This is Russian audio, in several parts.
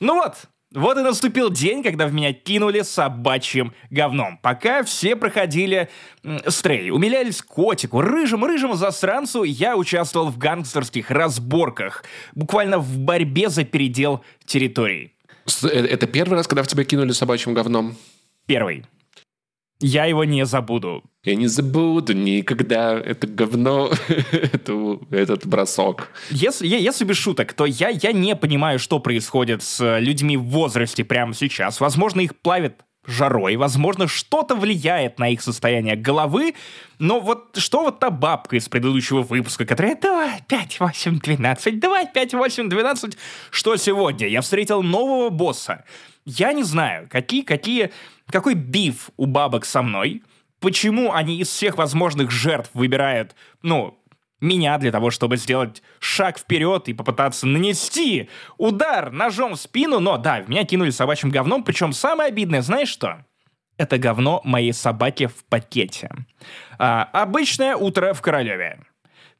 Ну вот, вот и наступил день, когда в меня кинули собачьим говном. Пока все проходили стрей, умилялись котику, рыжему-рыжему засранцу, я участвовал в гангстерских разборках, буквально в борьбе за передел территорий. Э, Это первый раз, когда в тебя кинули собачьим говном? Первый. Я его не забуду. Я не забуду никогда это говно, эту- этот бросок. Если, если без шуток, то я, я не понимаю, что происходит с э, людьми в возрасте прямо сейчас. Возможно, их плавит жарой, возможно, что-то влияет на их состояние головы, но вот что вот та бабка из предыдущего выпуска, которая «давай 5, 8, 12, давай 5, 8, 12», что сегодня? Я встретил нового босса. Я не знаю, какие, какие, какой биф у бабок со мной, почему они из всех возможных жертв выбирают, ну, меня для того, чтобы сделать шаг вперед и попытаться нанести удар ножом в спину, но да, в меня кинули собачьим говном, причем самое обидное, знаешь что? Это говно моей собаки в пакете. А, обычное утро в Королеве.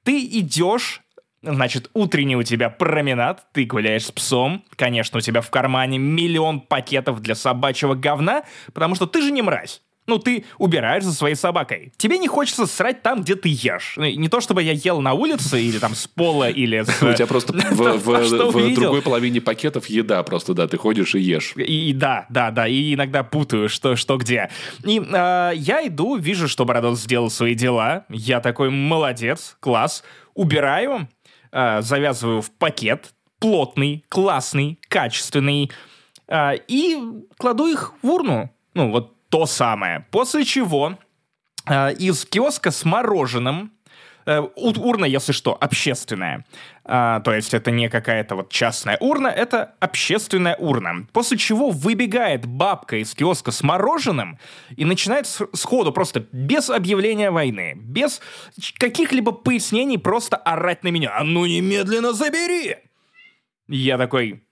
Ты идешь, значит, утренний у тебя променад, ты гуляешь с псом, конечно, у тебя в кармане миллион пакетов для собачьего говна, потому что ты же не мразь. Ну, ты убираешь за своей собакой. Тебе не хочется срать там, где ты ешь. Ну, Не то, чтобы я ел на улице, или там с пола, или с... У тебя просто в, другой половине пакетов еда просто, да, ты ходишь и ешь. И, да, да, да, и иногда путаю, что, что где. И э, я иду, вижу, что Бородос сделал свои дела. Я такой, молодец, класс. Убираю, э, завязываю в пакет, плотный, классный, качественный, э, и кладу их в урну. Ну, вот то самое. После чего э, из киоска с мороженым урна, если что, общественная. А, то есть это не какая-то вот частная урна, это общественная урна. После чего выбегает бабка из киоска с мороженым и начинает сходу, просто без объявления войны, без каких-либо пояснений, просто орать на меня. «А ну немедленно забери!» Я такой,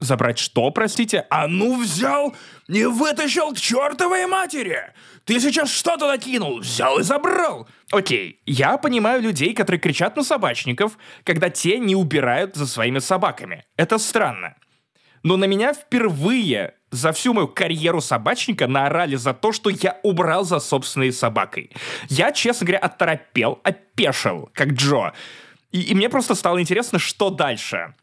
Забрать что, простите? А ну взял и вытащил к чертовой матери! Ты сейчас что туда кинул? Взял и забрал! Окей, я понимаю людей, которые кричат на собачников, когда те не убирают за своими собаками. Это странно. Но на меня впервые за всю мою карьеру собачника наорали за то, что я убрал за собственной собакой. Я, честно говоря, оторопел, опешил, как Джо. И, и мне просто стало интересно, что дальше.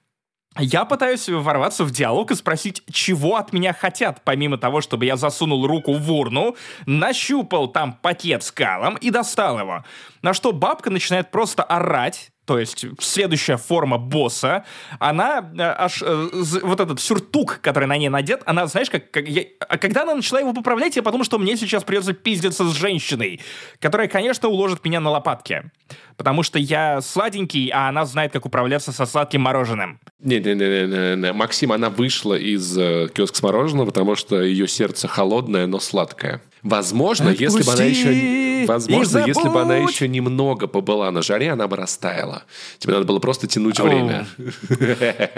Я пытаюсь ворваться в диалог и спросить, чего от меня хотят, помимо того, чтобы я засунул руку в урну, нащупал там пакет с калом и достал его. На что бабка начинает просто орать, то есть следующая форма босса, она э, аж э, вот этот сюртук, который на ней надет, она, знаешь, как, как я- а когда она начала его поправлять, я подумал, что мне сейчас придется пиздиться с женщиной, которая, конечно, уложит меня на лопатки. Потому что я сладенький, а она знает, как управляться со сладким мороженым. Не-не-не, Максим, она вышла из э, киоска с мороженым, потому что ее сердце холодное, но сладкое. Возможно, если бы она Отпусти еще... и Возможно, если бы она еще немного побыла на жаре, она бы растаяла. Тебе надо было просто тянуть время.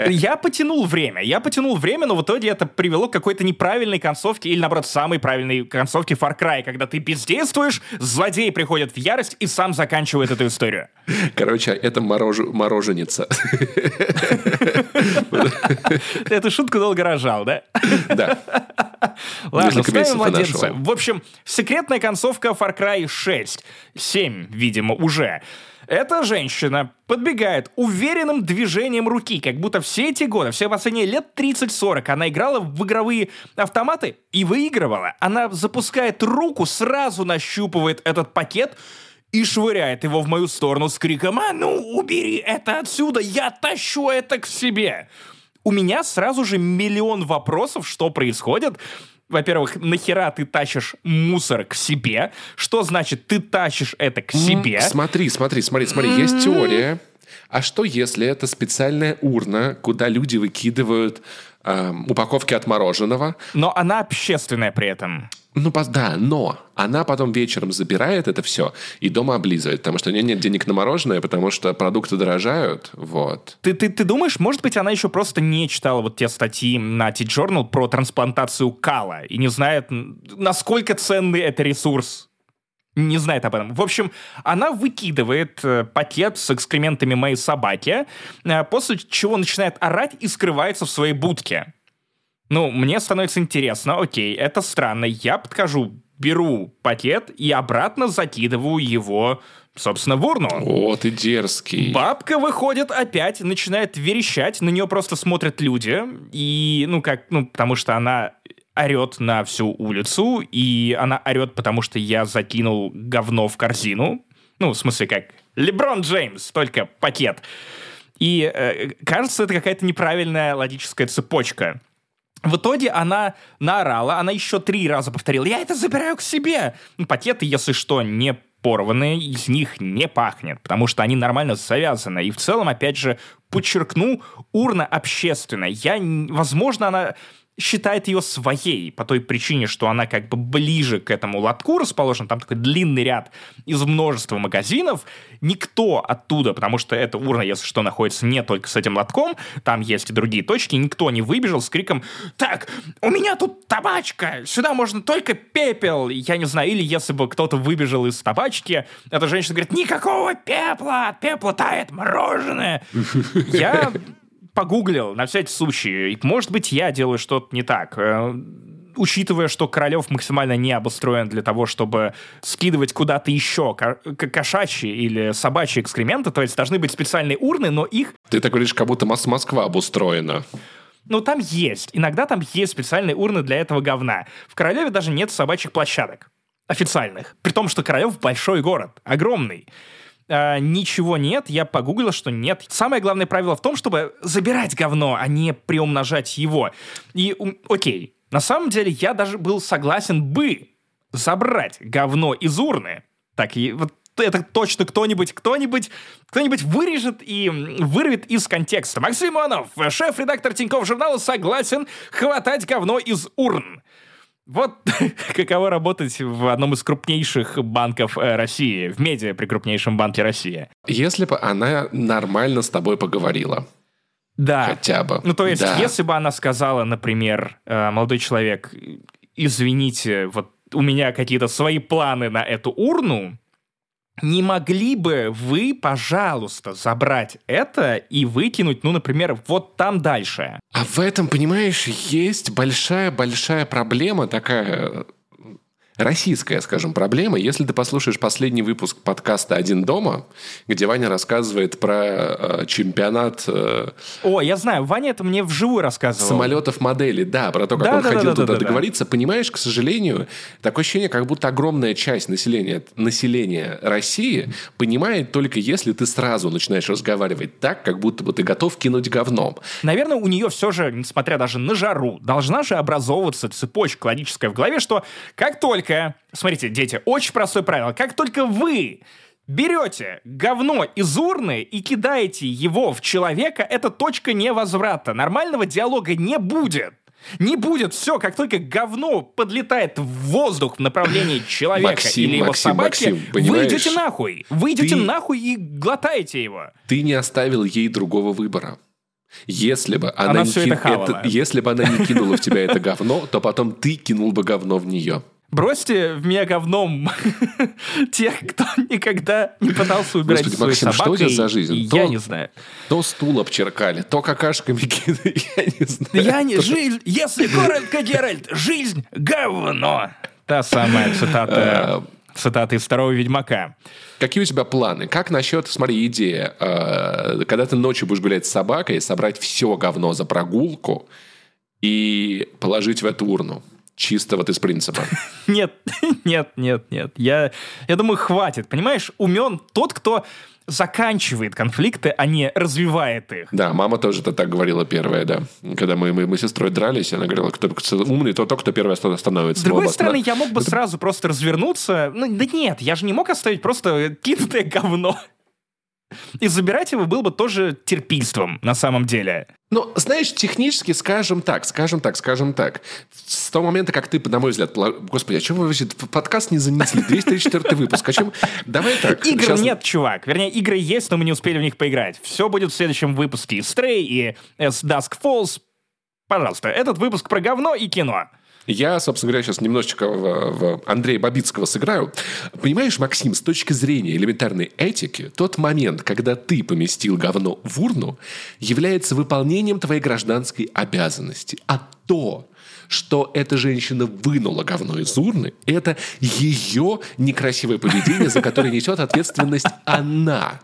Я потянул время, я потянул время, но в итоге это привело к какой-то неправильной концовке или, наоборот, самой правильной концовке Far Cry, когда ты бездействуешь, злодей приходит в ярость и сам заканчивает эту историю. Короче, это морож- мороженица. Эту шутку долго рожал, да? Да. Ладно, ставим младенца. В общем, секретная концовка Far Cry 6. 7, видимо, уже. Эта женщина подбегает уверенным движением руки, как будто все эти годы, все последние лет 30-40 она играла в игровые автоматы и выигрывала. Она запускает руку, сразу нащупывает этот пакет и швыряет его в мою сторону с криком «А ну, убери это отсюда, я тащу это к себе!» у меня сразу же миллион вопросов, что происходит. Во-первых, нахера ты тащишь мусор к себе? Что значит ты тащишь это к себе? Смотри, смотри, смотри, смотри, есть теория. А что, если это специальная урна, куда люди выкидывают эм, упаковки от мороженого? Но она общественная при этом. Ну, да, но она потом вечером забирает это все и дома облизывает, потому что у нее нет денег на мороженое, потому что продукты дорожают, вот. Ты, ты, ты думаешь, может быть, она еще просто не читала вот те статьи на T-Journal про трансплантацию кала и не знает, насколько ценный это ресурс? не знает об этом. В общем, она выкидывает э, пакет с экскрементами моей собаки, э, после чего начинает орать и скрывается в своей будке. Ну, мне становится интересно, окей, это странно, я подхожу, беру пакет и обратно закидываю его, собственно, в урну. О, ты дерзкий. Бабка выходит опять, начинает верещать, на нее просто смотрят люди, и, ну, как, ну, потому что она орет на всю улицу, и она орет, потому что я закинул говно в корзину. Ну, в смысле, как Леброн Джеймс, только пакет. И э, кажется, это какая-то неправильная логическая цепочка. В итоге она наорала, она еще три раза повторила, я это забираю к себе. Ну, пакеты, если что, не порванные, из них не пахнет, потому что они нормально завязаны. И в целом, опять же, подчеркну, урна общественная. Я, возможно, она считает ее своей по той причине, что она как бы ближе к этому лотку расположена, там такой длинный ряд из множества магазинов, никто оттуда, потому что эта урна, если что, находится не только с этим лотком, там есть и другие точки, никто не выбежал с криком «Так, у меня тут табачка, сюда можно только пепел!» Я не знаю, или если бы кто-то выбежал из табачки, эта женщина говорит «Никакого пепла, пепла тает мороженое!» Я погуглил на всякий случай. Может быть, я делаю что-то не так. Э, учитывая, что Королев максимально не обустроен для того, чтобы скидывать куда-то еще кошачьи или собачьи экскременты, то есть должны быть специальные урны, но их... Ты так говоришь, как будто Москва обустроена. Ну, там есть. Иногда там есть специальные урны для этого говна. В Королеве даже нет собачьих площадок официальных. При том, что Королев большой город, огромный э, ничего нет, я погуглил, что нет. Самое главное правило в том, чтобы забирать говно, а не приумножать его. И, окей, на самом деле я даже был согласен бы забрать говно из урны. Так, и вот это точно кто-нибудь, кто-нибудь, кто-нибудь вырежет и вырвет из контекста. Максим Иванов, шеф-редактор Тинькофф журнала, согласен хватать говно из урн. Вот каково работать в одном из крупнейших банков э, России, в медиа при крупнейшем банке России. Если бы она нормально с тобой поговорила. Да. Хотя бы. Ну, то есть, да. если бы она сказала, например, э, молодой человек, извините, вот у меня какие-то свои планы на эту урну, не могли бы вы, пожалуйста, забрать это и выкинуть, ну, например, вот там дальше? А в этом, понимаешь, есть большая-большая проблема такая российская, скажем, проблема. Если ты послушаешь последний выпуск подкаста «Один дома», где Ваня рассказывает про э, чемпионат... Э, О, я знаю, Ваня это мне вживую рассказывал. Самолетов модели, да, про то, как да, он да, ходил да, туда да, договориться. Да. Понимаешь, к сожалению, такое ощущение, как будто огромная часть населения, населения России понимает только если ты сразу начинаешь разговаривать так, как будто бы ты готов кинуть говном. Наверное, у нее все же, несмотря даже на жару, должна же образовываться цепочка логическая в голове, что как только только, смотрите, дети, очень простое правило, как только вы берете говно из урны и кидаете его в человека, это точка невозврата. Нормального диалога не будет. Не будет. Все, как только говно подлетает в воздух в направлении человека Максим, или его Максим, собаки, Максим, вы идете нахуй. Вы идете ты... нахуй и глотаете его. Ты не оставил ей другого выбора. Если бы она, она не ки... это, это если бы она не кинула в тебя это говно, то потом ты кинул бы говно в нее. Бросьте в меня говном тех, кто никогда не пытался убирать Господи, свою Максим, собакой. что у тебя за жизнь? То, я не знаю. То стул обчеркали, то какашками кидали, я не знаю. Я не... Жизнь, если коротко, Геральт, жизнь — говно. Та самая цитата, Э, цитата из второго Ведьмака. Какие у тебя планы? Как насчет, смотри, идея, э, когда ты ночью будешь гулять с собакой, собрать все говно за прогулку и положить в эту урну? Чисто вот из принципа. Нет, нет, нет, нет. Я, я думаю, хватит. Понимаешь, умен тот, кто заканчивает конфликты, а не развивает их. Да, мама тоже -то так говорила первая, да. Когда мы, мы, мы с сестрой дрались, она говорила, кто умный, то тот, кто первый остановится. С другой стороны, я мог бы сразу просто развернуться. Ну, да нет, я же не мог оставить просто кинутое говно. И забирать его было бы тоже терпильством, на самом деле. Ну, знаешь, технически, скажем так, скажем так, скажем так. С того момента, как ты, на мой взгляд, пола- господи, о чем вы вообще, подкаст не занесли, 234 выпуск, о чем, давай так. Игр сейчас- нет, чувак. Вернее, игры есть, но мы не успели в них поиграть. Все будет в следующем выпуске. И Stray, и S Dusk Falls. Пожалуйста, этот выпуск про говно и кино. Я, собственно говоря, сейчас немножечко в, в Андрея Бабицкого сыграю. Понимаешь, Максим, с точки зрения элементарной этики, тот момент, когда ты поместил говно в урну, является выполнением твоей гражданской обязанности. А то, что эта женщина вынула говно из урны, это ее некрасивое поведение, за которое несет ответственность она,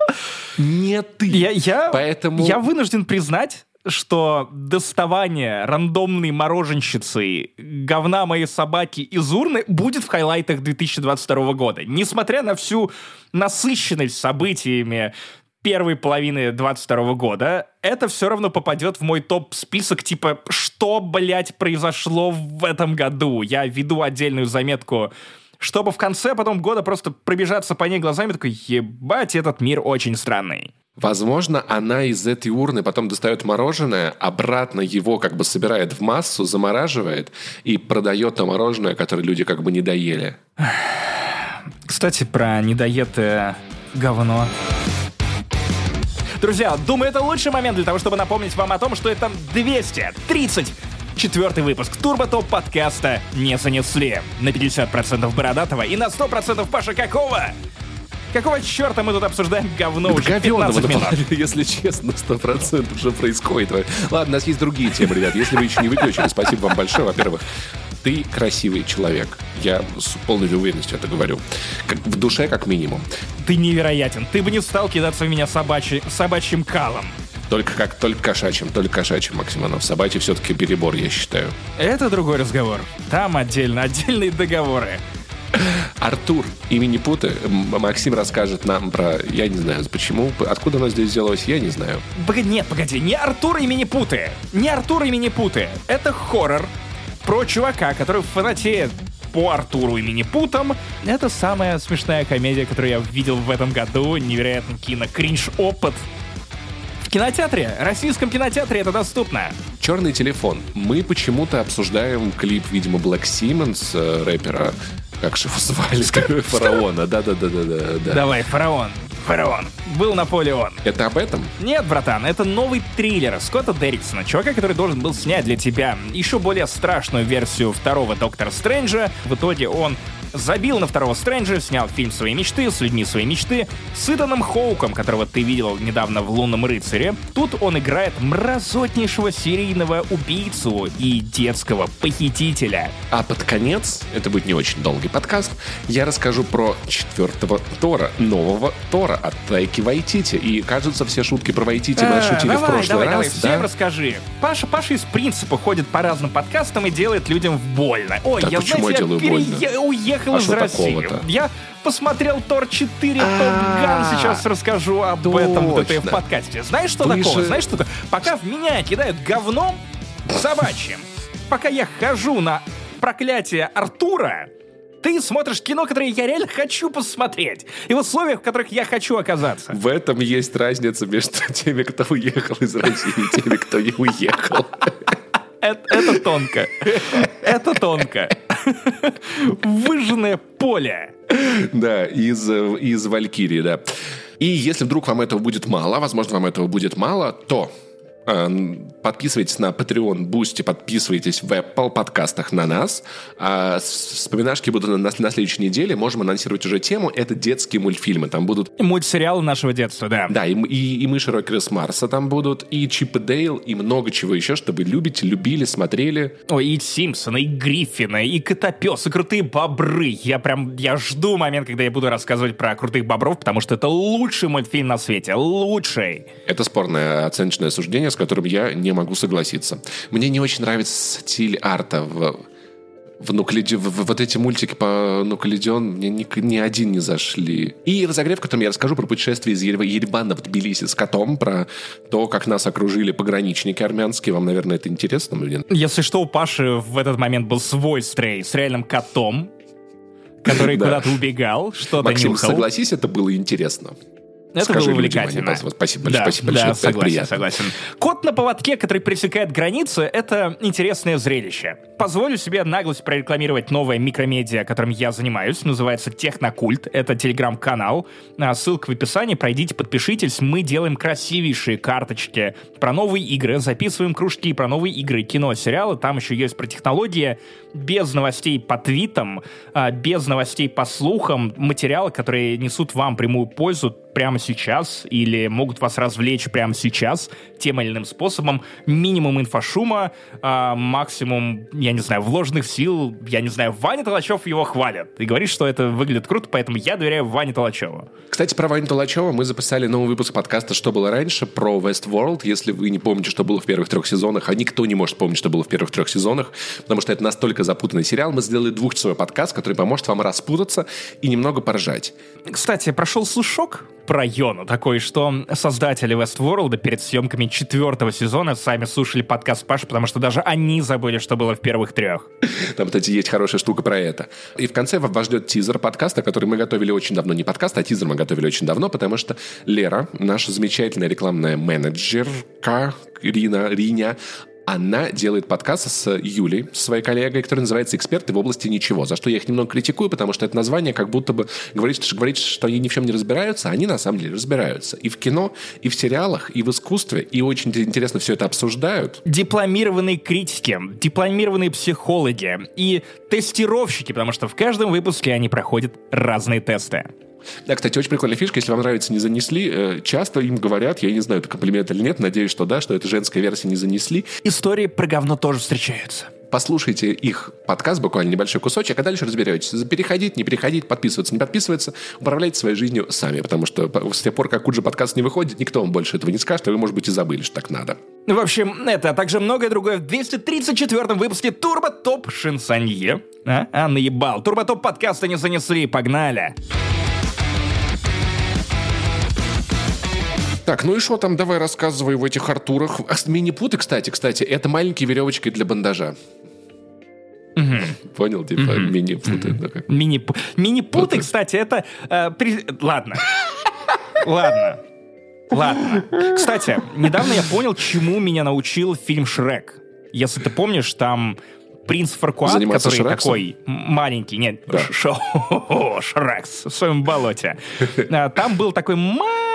не ты. Я, я, Поэтому... я вынужден признать, что доставание рандомной мороженщицы говна моей собаки из урны будет в хайлайтах 2022 года. Несмотря на всю насыщенность событиями первой половины 22 года, это все равно попадет в мой топ-список, типа, что, блядь, произошло в этом году. Я веду отдельную заметку чтобы в конце потом года просто пробежаться по ней глазами, такой, ебать, этот мир очень странный. Возможно, она из этой урны потом достает мороженое, обратно его как бы собирает в массу, замораживает и продает то мороженое, которое люди как бы не доели. Кстати, про недоетое говно. Друзья, думаю, это лучший момент для того, чтобы напомнить вам о том, что это 230 четвертый выпуск Турбо Топ подкаста «Не занесли». На 50% Бородатого и на 100% Паша Какого? Какого черта мы тут обсуждаем говно уже 15 минут? если честно, 100% уже происходит. Ладно, у нас есть другие темы, ребят. Если вы еще не выключили, спасибо вам большое. Во-первых, ты красивый человек. Я с полной уверенностью это говорю. Как, в душе, как минимум. Ты невероятен. Ты бы не стал кидаться в меня собачьи, собачьим калом. Только как, только кошачьим, только кошачьим, Максиманов. Собачий все-таки перебор, я считаю. Это другой разговор. Там отдельно, отдельные договоры. Артур имени Путы. Максим расскажет нам про... Я не знаю, почему. Откуда оно здесь взялось, я не знаю. Погоди, нет, погоди. Не Артур имени Путы. Не Артур имени Путы. Это хоррор про чувака, который фанатеет по Артуру имени Путом. Это самая смешная комедия, которую я видел в этом году. Невероятный кино-кринж-опыт. В кинотеатре, российском кинотеатре это доступно. Черный телефон. Мы почему-то обсуждаем клип, видимо, Black Simmons, э, рэпера, как же его звали? Фараона. Да-да-да-да-да. Давай, фараон. Фараон. Был Наполеон. Это об этом? Нет, братан, это новый триллер Скотта Дерриксона, чувака, который должен был снять для тебя еще более страшную версию второго Доктора Стрэнджа. В итоге он забил на второго Стрэнджа, снял фильм «Свои мечты» с людьми своей мечты, с Итаном Хоуком, которого ты видел недавно в «Лунном рыцаре». Тут он играет мразотнейшего серийного убийцу и детского похитителя. А под конец, это будет не очень долгий подкаст, я расскажу про четвертого Тора, нового Тора от Тайки Вайтити. И, кажется, все шутки про Вайтити мы отшутили в прошлый давай, раз. Давай, всем расскажи. Паша, Паша из принципа ходит по разным подкастам и делает людям больно. Ой, я, знаете, я, делаю пере... больно? уехал а из России. Я посмотрел Тор 4 Top Gun, сейчас расскажу об этом в DTF подкасте. Знаешь, что такое? Знаешь, что такое? Пока в меня кидают говном собачьим, пока я хожу на проклятие Артура, ты смотришь кино, которое я реально хочу посмотреть. И в условиях, в которых я хочу оказаться. В этом есть разница между теми, кто уехал из России, и теми, кто не уехал. Это тонко. Это тонко. Выжженное поле. Да, из, из Валькирии, да. И если вдруг вам этого будет мало, возможно, вам этого будет мало, то Э, подписывайтесь на Patreon, Boosty, подписывайтесь в Apple подкастах на нас. А вспоминашки будут на, на, на следующей неделе. Можем анонсировать уже тему. Это детские мультфильмы. Там будут... Мультсериалы нашего детства, да. Да, и, и, и мыши Рокеры с Марса там будут, и Чип и Дейл, и много чего еще, чтобы любите, любили, смотрели. Ой, и Симпсона, и Гриффина, и Котопес, и Крутые Бобры. Я прям, я жду момент, когда я буду рассказывать про Крутых Бобров, потому что это лучший мультфильм на свете. Лучший. Это спорное оценочное суждение, с которым я не могу согласиться. Мне не очень нравится стиль арта в, в Нуклиде, в, в, вот эти мультики по Нуклидион мне ни, ни один не зашли. И разогрев, в котором я расскажу про путешествие из Еребана в Тбилиси с котом, про то, как нас окружили пограничники армянские. Вам, наверное, это интересно? Мне? Если что, у Паши в этот момент был свой стрей с реальным котом, который куда-то убегал, что-то Максим, нюхал. согласись, это было интересно. Это Скажи было людям, увлекательно. позволят. Спасибо большое, Да, спасибо большое, да, согласен, приятно. согласен. Кот на поводке, который пересекает границы, это интересное зрелище. Позволю себе наглость прорекламировать новое микромедиа, которым я занимаюсь. Называется Технокульт. Это телеграм-канал. А, Ссылка в описании. Пройдите, подпишитесь. Мы делаем красивейшие карточки про новые игры, записываем кружки про новые игры, кино, сериалы. Там еще есть про технологии. Без новостей по твитам, а, без новостей по слухам. Материалы, которые несут вам прямую пользу прямо сейчас или могут вас развлечь прямо сейчас тем или иным способом. Минимум инфошума, а, максимум, я не знаю, вложенных сил. Я не знаю, Ваня Толачев его хвалит и говорит, что это выглядит круто, поэтому я доверяю Ване Толачеву. Кстати, про Ваню Толачева мы записали новый выпуск подкаста «Что было раньше» про Westworld. Если вы не помните, что было в первых трех сезонах, а никто не может помнить, что было в первых трех сезонах, потому что это настолько запутанный сериал, мы сделали двухчасовой подкаст, который поможет вам распутаться и немного поржать. Кстати, прошел слушок про Йону такой, что создатели Westworld перед съемками четвертого сезона сами слушали подкаст Паши, потому что даже они забыли, что было в первых трех. Там, кстати, есть хорошая штука про это. И в конце вас ждет тизер подкаста, который мы готовили очень давно. Не подкаст, а тизер мы готовили очень давно, потому что Лера, наша замечательная рекламная менеджерка, Рина, Риня, она делает подкаст с Юлей, своей коллегой, который называется «Эксперты в области ничего», за что я их немного критикую, потому что это название как будто бы говорит, что, говорит, что они ни в чем не разбираются, а они на самом деле разбираются. И в кино, и в сериалах, и в искусстве, и очень интересно все это обсуждают. Дипломированные критики, дипломированные психологи и тестировщики, потому что в каждом выпуске они проходят разные тесты. Да, кстати, очень прикольная фишка. Если вам нравится «Не занесли», э, часто им говорят, я не знаю, это комплимент или нет, надеюсь, что да, что это женская версия «Не занесли». Истории про говно тоже встречаются. Послушайте их подкаст, буквально небольшой кусочек, а дальше разберетесь. Переходить, не переходить, подписываться, не подписываться. Управляйте своей жизнью сами, потому что с тех пор, как Куджи подкаст не выходит, никто вам больше этого не скажет, а вы, может быть, и забыли, что так надо. В общем, это, а также многое другое в 234-м выпуске Турбо Топ Шинсанье. А? А, наебал. Турбо Топ подкаста не занесли, погнали. Так, ну и что там, давай рассказывай в этих Артурах. А, Мини-путы, кстати, кстати, это маленькие веревочки для бандажа. Понял, типа мини-путы. ну как. Мини Мини-путы, кстати, это... э, при- Ладно. Ладно. Ладно. Кстати, недавно я понял, чему меня научил фильм «Шрек». Если ты помнишь, там принц Фаркуат, Заниматься который Шрексом? такой маленький, нет, Да. Шрекс в своем болоте. А, Там был такой маленький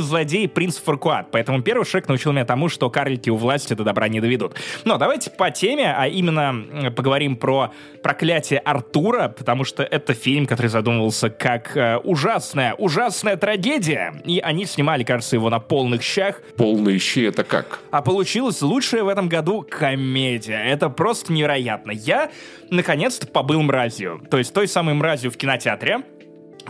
злодей принц Фаркуат. Поэтому первый Шрек научил меня тому, что карлики у власти до добра не доведут. Но давайте по теме, а именно поговорим про проклятие Артура, потому что это фильм, который задумывался как э, ужасная, ужасная трагедия. И они снимали, кажется, его на полных щах. Полные щи это как? А получилась лучшая в этом году комедия. Это просто невероятно. Я, наконец-то, побыл мразью. То есть той самой мразью в кинотеатре,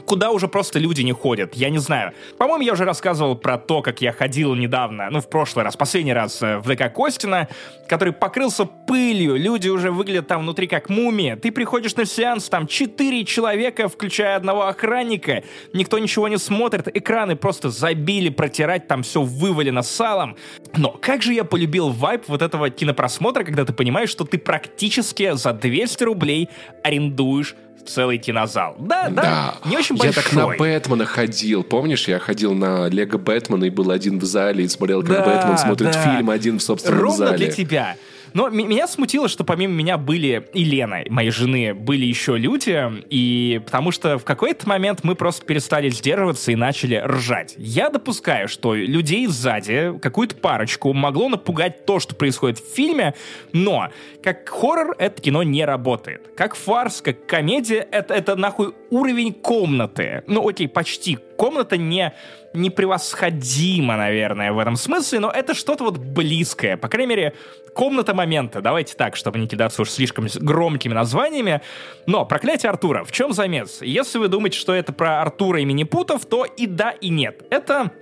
куда уже просто люди не ходят. Я не знаю. По-моему, я уже рассказывал про то, как я ходил недавно, ну, в прошлый раз, последний раз э, в ДК Костина, который покрылся пылью. Люди уже выглядят там внутри как мумии. Ты приходишь на сеанс, там четыре человека, включая одного охранника. Никто ничего не смотрит. Экраны просто забили протирать, там все вывалено салом. Но как же я полюбил вайб вот этого кинопросмотра, когда ты понимаешь, что ты практически за 200 рублей арендуешь целый кинозал. Да, да, не очень я большой. так на Бэтмена ходил. Помнишь, я ходил на Лего Бэтмена и был один в зале и смотрел, как Да, Бэтмен смотрит да. фильм один в собственном Ровно зале. для тебя. Но меня смутило, что помимо меня были и Лена, моей жены, были еще люди, и потому что в какой-то момент мы просто перестали сдерживаться и начали ржать. Я допускаю, что людей сзади, какую-то парочку, могло напугать то, что происходит в фильме, но как хоррор это кино не работает. Как фарс, как комедия, это, это нахуй уровень комнаты. Ну, окей, почти. Комната не непревосходима, наверное, в этом смысле, но это что-то вот близкое. По крайней мере, комната момента. Давайте так, чтобы не кидаться уж слишком громкими названиями. Но «Проклятие Артура». В чем замес? Если вы думаете, что это про Артура и Минипутов, то и да, и нет. Это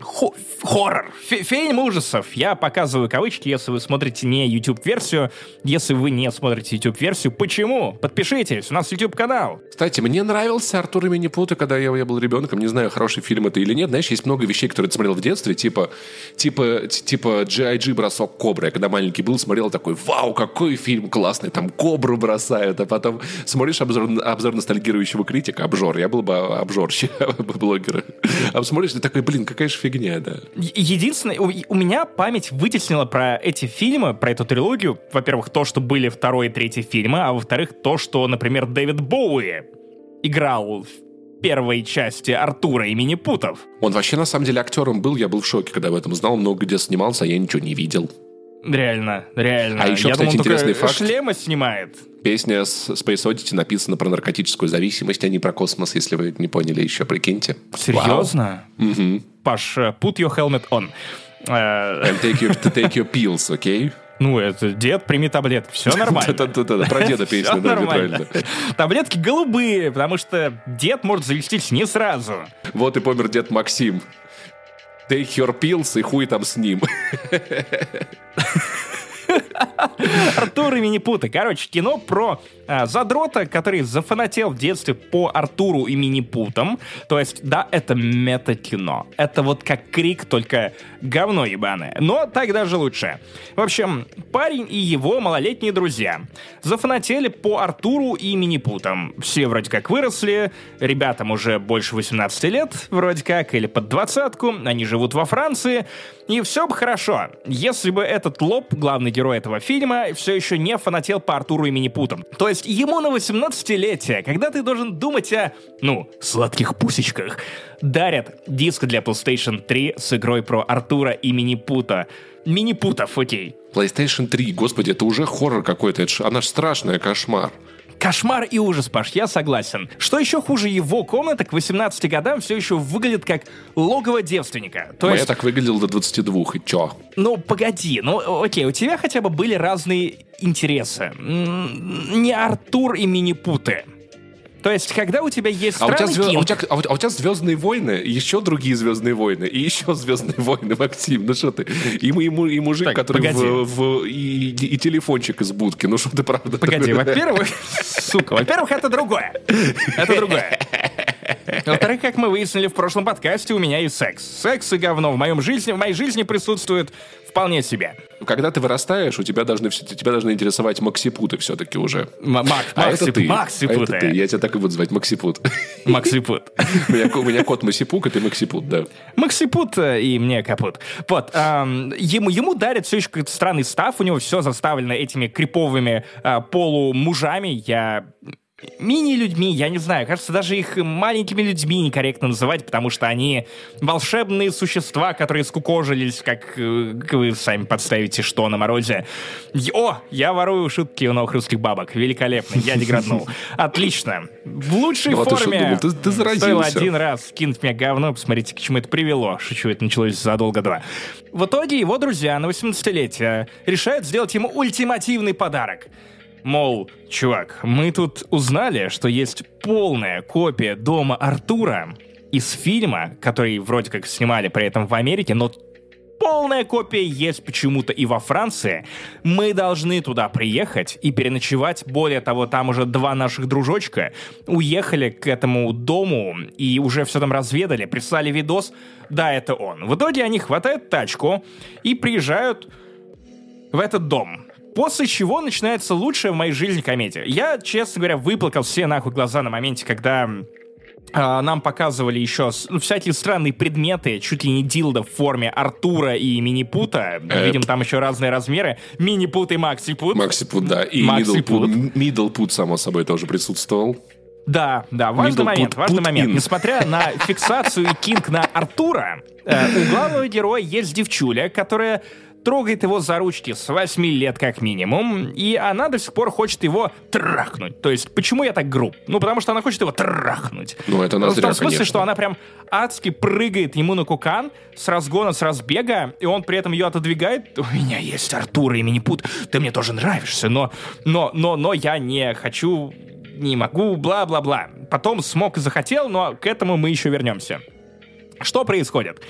Хо- хоррор, Фи- фильм ужасов. Я показываю кавычки, если вы смотрите не YouTube-версию. Если вы не смотрите YouTube-версию, почему? Подпишитесь, у нас YouTube-канал. Кстати, мне нравился Артур и Минипута, когда я, я был ребенком. Не знаю, хороший фильм это или нет. Знаешь, есть много вещей, которые ты смотрел в детстве, типа, типа, типа G.I.G. бросок кобры. Я когда маленький был, смотрел такой, вау, какой фильм классный, там кобру бросают. А потом смотришь обзор, обзор ностальгирующего критика, обжор. Я был бы обжорщик, блогер. А смотришь, ты такой, блин, какая же фигня, да. Е- Единственное, у, у меня память вытеснила про эти фильмы, про эту трилогию. Во-первых, то, что были второй и третий фильмы, а во-вторых, то, что, например, Дэвид Боуи играл в первой части Артура и Минипутов. Он вообще на самом деле актером был, я был в шоке, когда об этом знал, много где снимался, а я ничего не видел. Реально, реально. А еще, Я кстати, думал, интересный факт. шлема снимает. Песня с Space Oddity написана про наркотическую зависимость, а не про космос, если вы не поняли еще, прикиньте. Серьезно? Вау. Мгм. Паш, э, put your helmet on. Э, And take your, take your pills, окей? Ну, это дед, прими таблетки, все нормально. Да-да-да, про деда песня, да, нормально. правильно. Таблетки голубые, потому что дед может завестись не сразу. Вот и помер дед Максим. Take your pills и хуй там с ним. Артур и Минипуты. Короче, кино про а, задрота, который зафанател в детстве по Артуру и Минипутам. То есть, да, это мета-кино. Это вот как крик, только говно ебаное. Но так даже лучше. В общем, парень и его малолетние друзья зафанатели по Артуру и Минипутам. Все вроде как выросли, ребятам уже больше 18 лет, вроде как, или под двадцатку, они живут во Франции, и все бы хорошо, если бы этот лоб, главный герой этого фильма, все еще не фанател по Артуру и Минипутам. То есть ему на 18-летие, когда ты должен думать о, ну, сладких пусечках, дарят диск для PlayStation 3 с игрой про Артура и Минипута. Минипутов, окей. PlayStation 3, господи, это уже хоррор какой-то, это ж- она ж страшная, кошмар. Кошмар и ужас, Паш, я согласен. Что еще хуже, его комната к 18 годам все еще выглядит как логово девственника. То Моя есть, так выглядела до 22, и чё? ну погоди, ну окей, у тебя хотя бы были разные интересы. Не Артур и Минипуты. То есть, когда у тебя есть А у, тебя странный звё- а, у тебя, а у- а у тебя Звездные войны, еще другие Звездные войны, и еще Звездные войны, Максим, ну что ты? И, мы- и, му- и мужик, Так, который погоди. в, в- и, и телефончик из будки, ну что ты правда? Погоди, во-первых, сука, во-первых, это другое. Это другое. Во-вторых, как мы выяснили в прошлом подкасте, у меня и секс. Секс и говно в моем жизни, в моей жизни присутствует вполне себе. Когда ты вырастаешь, у тебя должны, тебя должны интересовать максипуты все-таки уже. М- Мак, А это ты. Макси А это ты. Я тебя так и буду звать, Максипут. Максипут. У меня, ко- у меня кот Масипук, а ты Максипут, да. Максипут э, и мне капут. Вот, ему, ему дарят все еще какой-то странный став, у него все заставлено этими криповыми а, полумужами. Я мини-людьми, я не знаю, кажется, даже их маленькими людьми некорректно называть, потому что они волшебные существа, которые скукожились, как э, как вы сами подставите, что на морозе. О, я ворую шутки у новых русских бабок. Великолепно, я деграднул. Отлично. В лучшей Ну, а ты форме. Ты- ты Стоило один раз кинуть мне говно, посмотрите, к чему это привело. Шучу, это началось задолго до. В итоге его друзья на 18-летие решают сделать ему ультимативный подарок. Мол, чувак, мы тут узнали, что есть полная копия дома Артура из фильма, который вроде как снимали при этом в Америке, но полная копия есть почему-то и во Франции. Мы должны туда приехать и переночевать. Более того, там уже два наших дружочка уехали к этому дому и уже все там разведали, прислали видос. Да, это он. В итоге они хватают тачку и приезжают в этот дом. После чего начинается лучшая в моей жизни комедия. Я, честно говоря, выплакал все нахуй глаза на моменте, когда а, нам показывали еще ну, всякие странные предметы, чуть ли не дилдо в форме Артура и Минипута. Э, Видим там еще разные размеры. Минипут и Максипут. Максипут, да. И Максипут. Мидлпут, Мидлпут, само собой, тоже присутствовал. Да, да, важный Middle момент, put- важный put момент. in. Несмотря на фиксацию и кинг на Артура, э, у главного героя есть девчуля, которая трогает его за ручки с 8 лет как минимум, и она до сих пор хочет его трахнуть. То есть, почему я так груб? Ну, потому что она хочет его трахнуть. Ну, это она в зря, том смысле, конечно. что она прям адски прыгает ему на кукан с разгона, с разбега, и он при этом ее отодвигает. У меня есть Артур и Минипут, ты мне тоже нравишься, но, но, но, но я не хочу, не могу, бла-бла-бла. Потом смог и захотел, но к этому мы еще вернемся. Что происходит?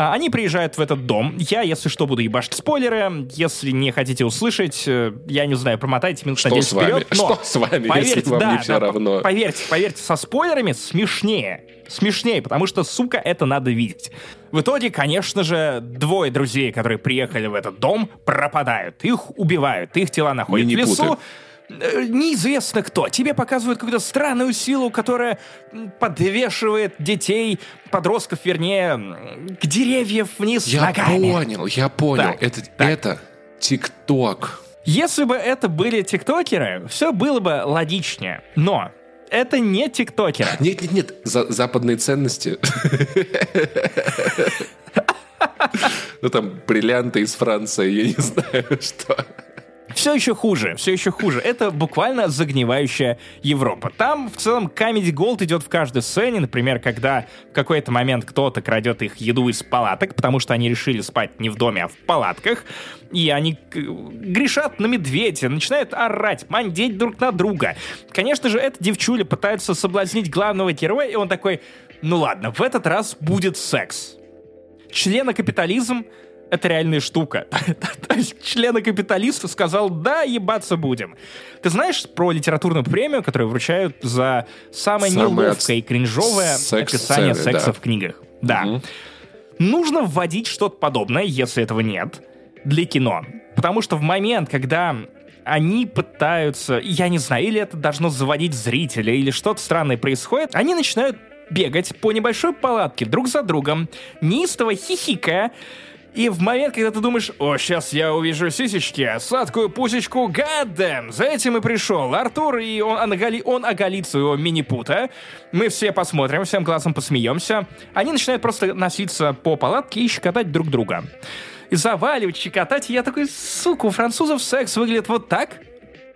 А, Они приезжают в этот дом. Я, если что, буду ебашить спойлеры. Если не хотите услышать, э, я не знаю, промотайте минут на Что 10 с вами? вперед. Но Что с вами, если поверьте, вам да, не всё да, равно? Поверьте, поверьте, со спойлерами смешнее. Смешнее, потому что, сука, это надо видеть. В итоге, конечно же, двое друзей, которые приехали в этот дом, пропадают. Их убивают, их тела находят в лесу. Э, Неизвестно кто. Тебе показывают какую-то странную силу, которая подвешивает детей, подростков, вернее, к деревьев вниз Я ногами. понял, я понял. Так, это, так. это ТикТок. Если бы это были тиктокеры, все было бы логичнее. Но это не тиктокеры. Нет, нет, нет, за- западные ценности. Ну там бриллианты из Франции, я не знаю, что. Все еще хуже, все еще хуже. Это буквально загнивающая Европа. Там в целом Comedy Gold идет в каждой сцене. Например, когда в какой-то момент кто-то крадет их еду из палаток, потому что они решили спать не в доме, а в палатках. И они грешат на медведя, начинают орать, мандеть друг на друга. Конечно же, эта девчуля пытается соблазнить главного героя, и он такой, ну ладно, в этот раз будет секс. Членокапитализм — это реальная штука. То есть членокапиталист сказал, да, ебаться будем. Ты знаешь про литературную премию, которую вручают за самое Самое неловкое и кринжовое секс-сцены, описание секса да. в книгах? Да. Нужно вводить что-то подобное, если этого нет, для кино. Потому что в момент, когда они пытаются, я не знаю, или это должно заводить зрителя, или что-то странное происходит, они начинают бегать по небольшой палатке друг за другом, неистово хихикая, и в момент, когда ты думаешь, о, сейчас я увижу сисечки, сладкую пусечку, гаддем, за этим и пришел Артур, и он, оголи, он оголит своего мини-пута, мы все посмотрим, всем глазом посмеемся, они начинают просто носиться по палатке и щекотать друг друга. И заваливать, щекотать, и я такой, сука, у французов секс выглядит вот так?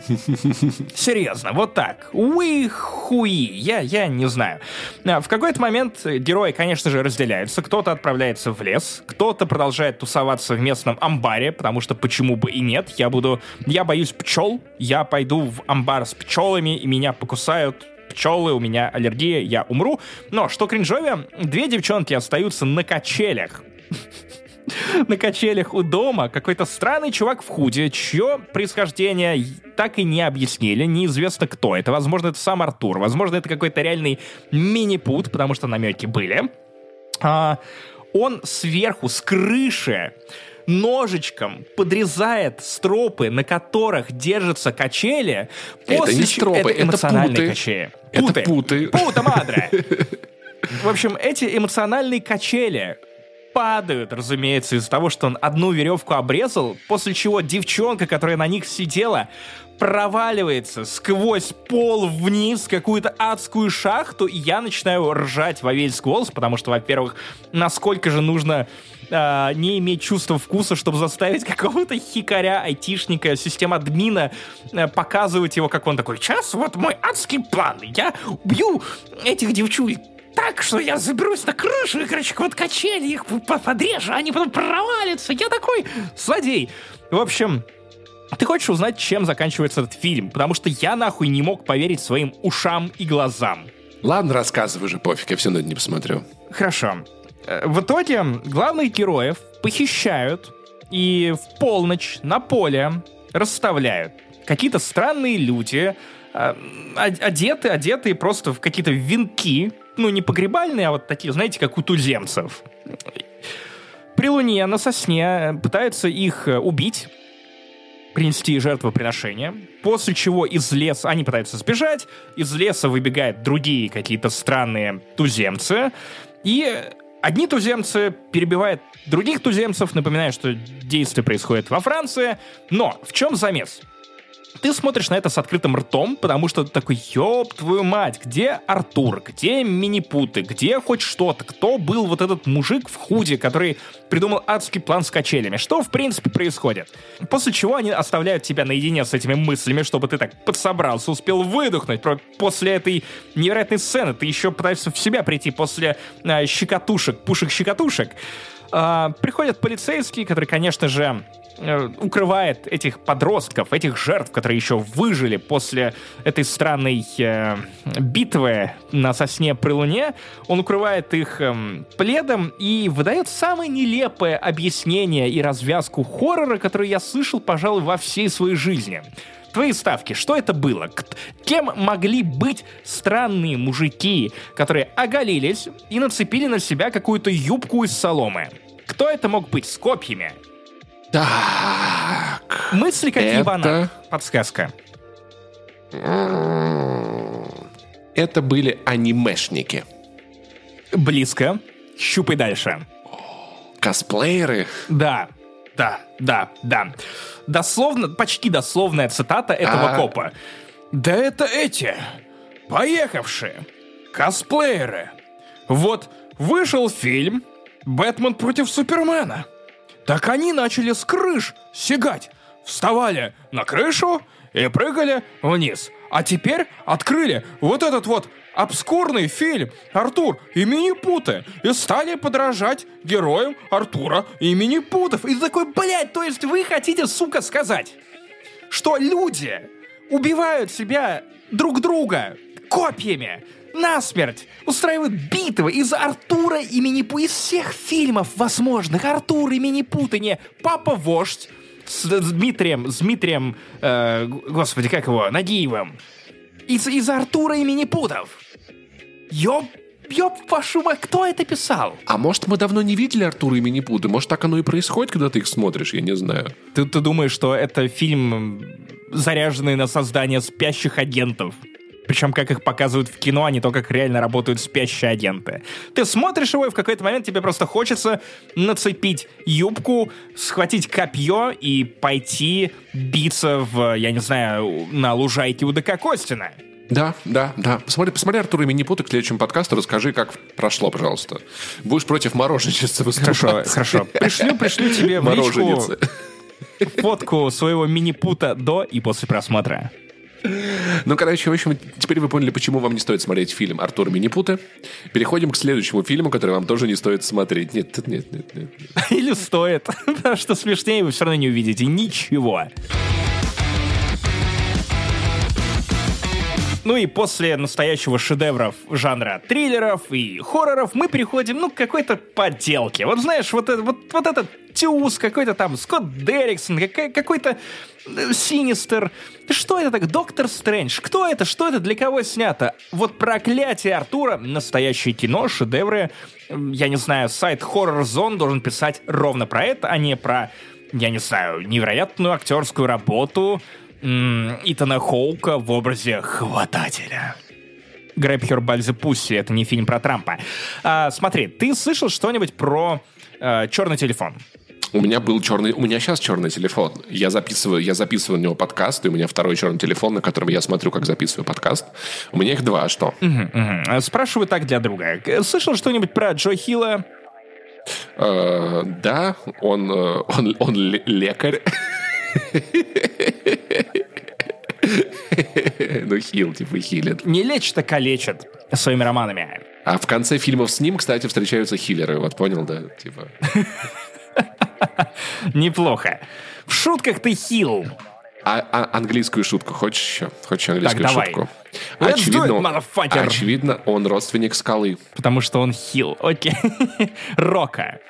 Серьезно, вот так. Уи хуи. Я, я не знаю. А, В какой-то момент герои, конечно же, разделяются. Кто-то отправляется в лес, кто-то продолжает тусоваться в местном амбаре, потому что почему бы и нет. Я буду... Я боюсь пчел. Я пойду в амбар с пчелами, и меня покусают пчелы, у меня аллергия, я умру. Но, что кринжовее, две девчонки остаются на качелях на качелях у дома какой-то странный чувак в худе, чье происхождение так и не объяснили, неизвестно кто это. Возможно, это сам Артур, возможно, это какой-то реальный мини-пут, потому что намеки были. А, он сверху, с крыши, ножичком подрезает стропы, на которых держатся качели. Это после не стропы, это эмоциональные путы. качели. Это путы. Пута мадре. В общем, эти эмоциональные качели падают, разумеется, из-за того, что он одну веревку обрезал, после чего девчонка, которая на них сидела, проваливается сквозь пол вниз в какую-то адскую шахту, и я начинаю ржать во весь голос, потому что, во-первых, насколько же нужно а, не иметь чувства вкуса, чтобы заставить какого-то хикаря, айтишника, система-админа э, показывать его, как он такой, сейчас вот мой адский план, я убью этих девчуль так, что я заберусь на крышу и, короче, вот качели их по- подрежу, они потом провалятся. Я такой злодей. В общем, ты хочешь узнать, чем заканчивается этот фильм? Потому что я нахуй не мог поверить своим ушам и глазам. Ладно, рассказывай же, пофиг, я все равно это не посмотрю. Хорошо. Э, В итоге главных героев похищают и в полночь на поле расставляют. Какие-то странные люди, э, од- одеты, одетые просто в какие-то венки, ну не погребальные, а вот такие, знаете, как у туземцев. При луне на сосне пытаются их э, убить, принести жертвоприношение, после чего из леса, они пытаются сбежать, из леса выбегают другие какие-то странные туземцы, и одни туземцы перебивают других туземцев, напоминая, что действие происходит во Франции, но в чем замес? Ты смотришь на это с открытым ртом, потому что ты такой, ёб твою мать, где Артур, где Минипуты, где хоть что-то, кто был вот этот мужик в худе, который придумал адский план с качелями, что в принципе происходит? После чего они оставляют тебя наедине с этими мыслями, чтобы ты так подсобрался, успел выдохнуть. После этой невероятной сцены ты еще пытаешься в себя прийти после а, щекотушек, пушек-щекотушек. А, приходят полицейские, которые, конечно же, э, укрывает этих подростков, этих жертв, которые еще выжили после этой странной э, битвы на сосне при луне. Он укрывает их э, пледом и выдает самое нелепое объяснение и развязку хоррора, которое я слышал, пожалуй, во всей своей жизни. Твои ставки, что это было? Кем могли быть странные мужики, которые оголились и нацепили на себя какую-то юбку из соломы? Кто это мог быть с копьями? Так. Мысли как Это- Ивана. Подсказка. Это были анимешники. Близко. Щупай дальше. Косплееры. Да, да, да, да. Дословно, почти дословная цитата этого А. копа. Да это эти, поехавшие, косплееры. Вот вышел фильм «Бэтмен против Супермена». Так они начали с крыш сигать, вставали на крышу и прыгали вниз. А теперь открыли вот этот вот обскурный фильм «Артур и Минипуты» и стали подражать героям Артура и Минипутов. И такой, блядь, то есть вы хотите, сука, сказать, что люди убивают себя друг друга копьями, насмерть, устраивают битвы из Артура и Минипу, из всех фильмов возможных. Артур и Минипуты, не Папа-вождь с, с Дмитрием, с Дмитрием, э, господи, как его, Нагиевым. Из, из Артура и Минипутов. Ёб, ёб вашу мать, кто это писал? А может, мы давно не видели Артура и Минипуты? Может, так оно и происходит, когда ты их смотришь? Я не знаю. Ты, ты думаешь, что это фильм, заряженный на создание спящих агентов? Причем, как их показывают в кино, а не то, как реально работают спящие агенты. Ты смотришь его, и в какой-то момент тебе просто хочется нацепить юбку, схватить копье и пойти биться в, я не знаю, на лужайке у ДК Костина. Да, да, да. Посмотри, посмотри Артура и Минипуты к следующему подкасту, расскажи, как прошло, пожалуйста. Будешь против мороженщицы выступать. Хорошо, хорошо. Пришлю, пришлю тебе в личку фотку своего мини-пута до и после просмотра. Ну, короче, в общем, теперь вы поняли, почему вам не стоит смотреть фильм «Артур и Минипуты». Переходим к следующему фильму, который вам тоже не стоит смотреть. Нет, нет, нет, нет. нет. Или стоит, потому что смешнее вы все равно не увидите ничего. Ну и после настоящего шедевров жанра триллеров и хорроров мы переходим, ну, к какой-то подделке. Вот знаешь, вот, это- вот, вот этот Тюз, какой-то там Скотт Дерриксон, какой-то э, Синистер. Что это так? Доктор Стрэндж. Кто это? Что это? Для кого снято? Вот проклятие Артура, настоящее кино, шедевры. Я не знаю, сайт Horror Zone должен писать ровно про это, а не про, я не знаю, невероятную актерскую работу Итана Хоука в образе хватателя. By the Pussy, это не фильм про Трампа. А, смотри, ты слышал что-нибудь про э, черный телефон? У меня был черный... У меня сейчас черный телефон. Я записываю, я записываю на него подкаст, и у меня второй черный телефон, на котором я смотрю, как записываю подкаст. У меня их два, а что? Мгм. Э, Спрашиваю так для друга. Э, Слышал что-нибудь про Джо Хилла? Э, да, он, он, он ле- лекарь. Ну, хил, типа, хилит. Не лечит, а калечит своими романами. А в конце фильмов с ним, кстати, встречаются хиллеры. Вот понял, да? Типа. Неплохо. В шутках ты хил. А, а английскую шутку хочешь еще? Хочешь английскую давай. шутку? Let's очевидно, it, очевидно, он родственник скалы. Потому что он хил. Окей. Рока.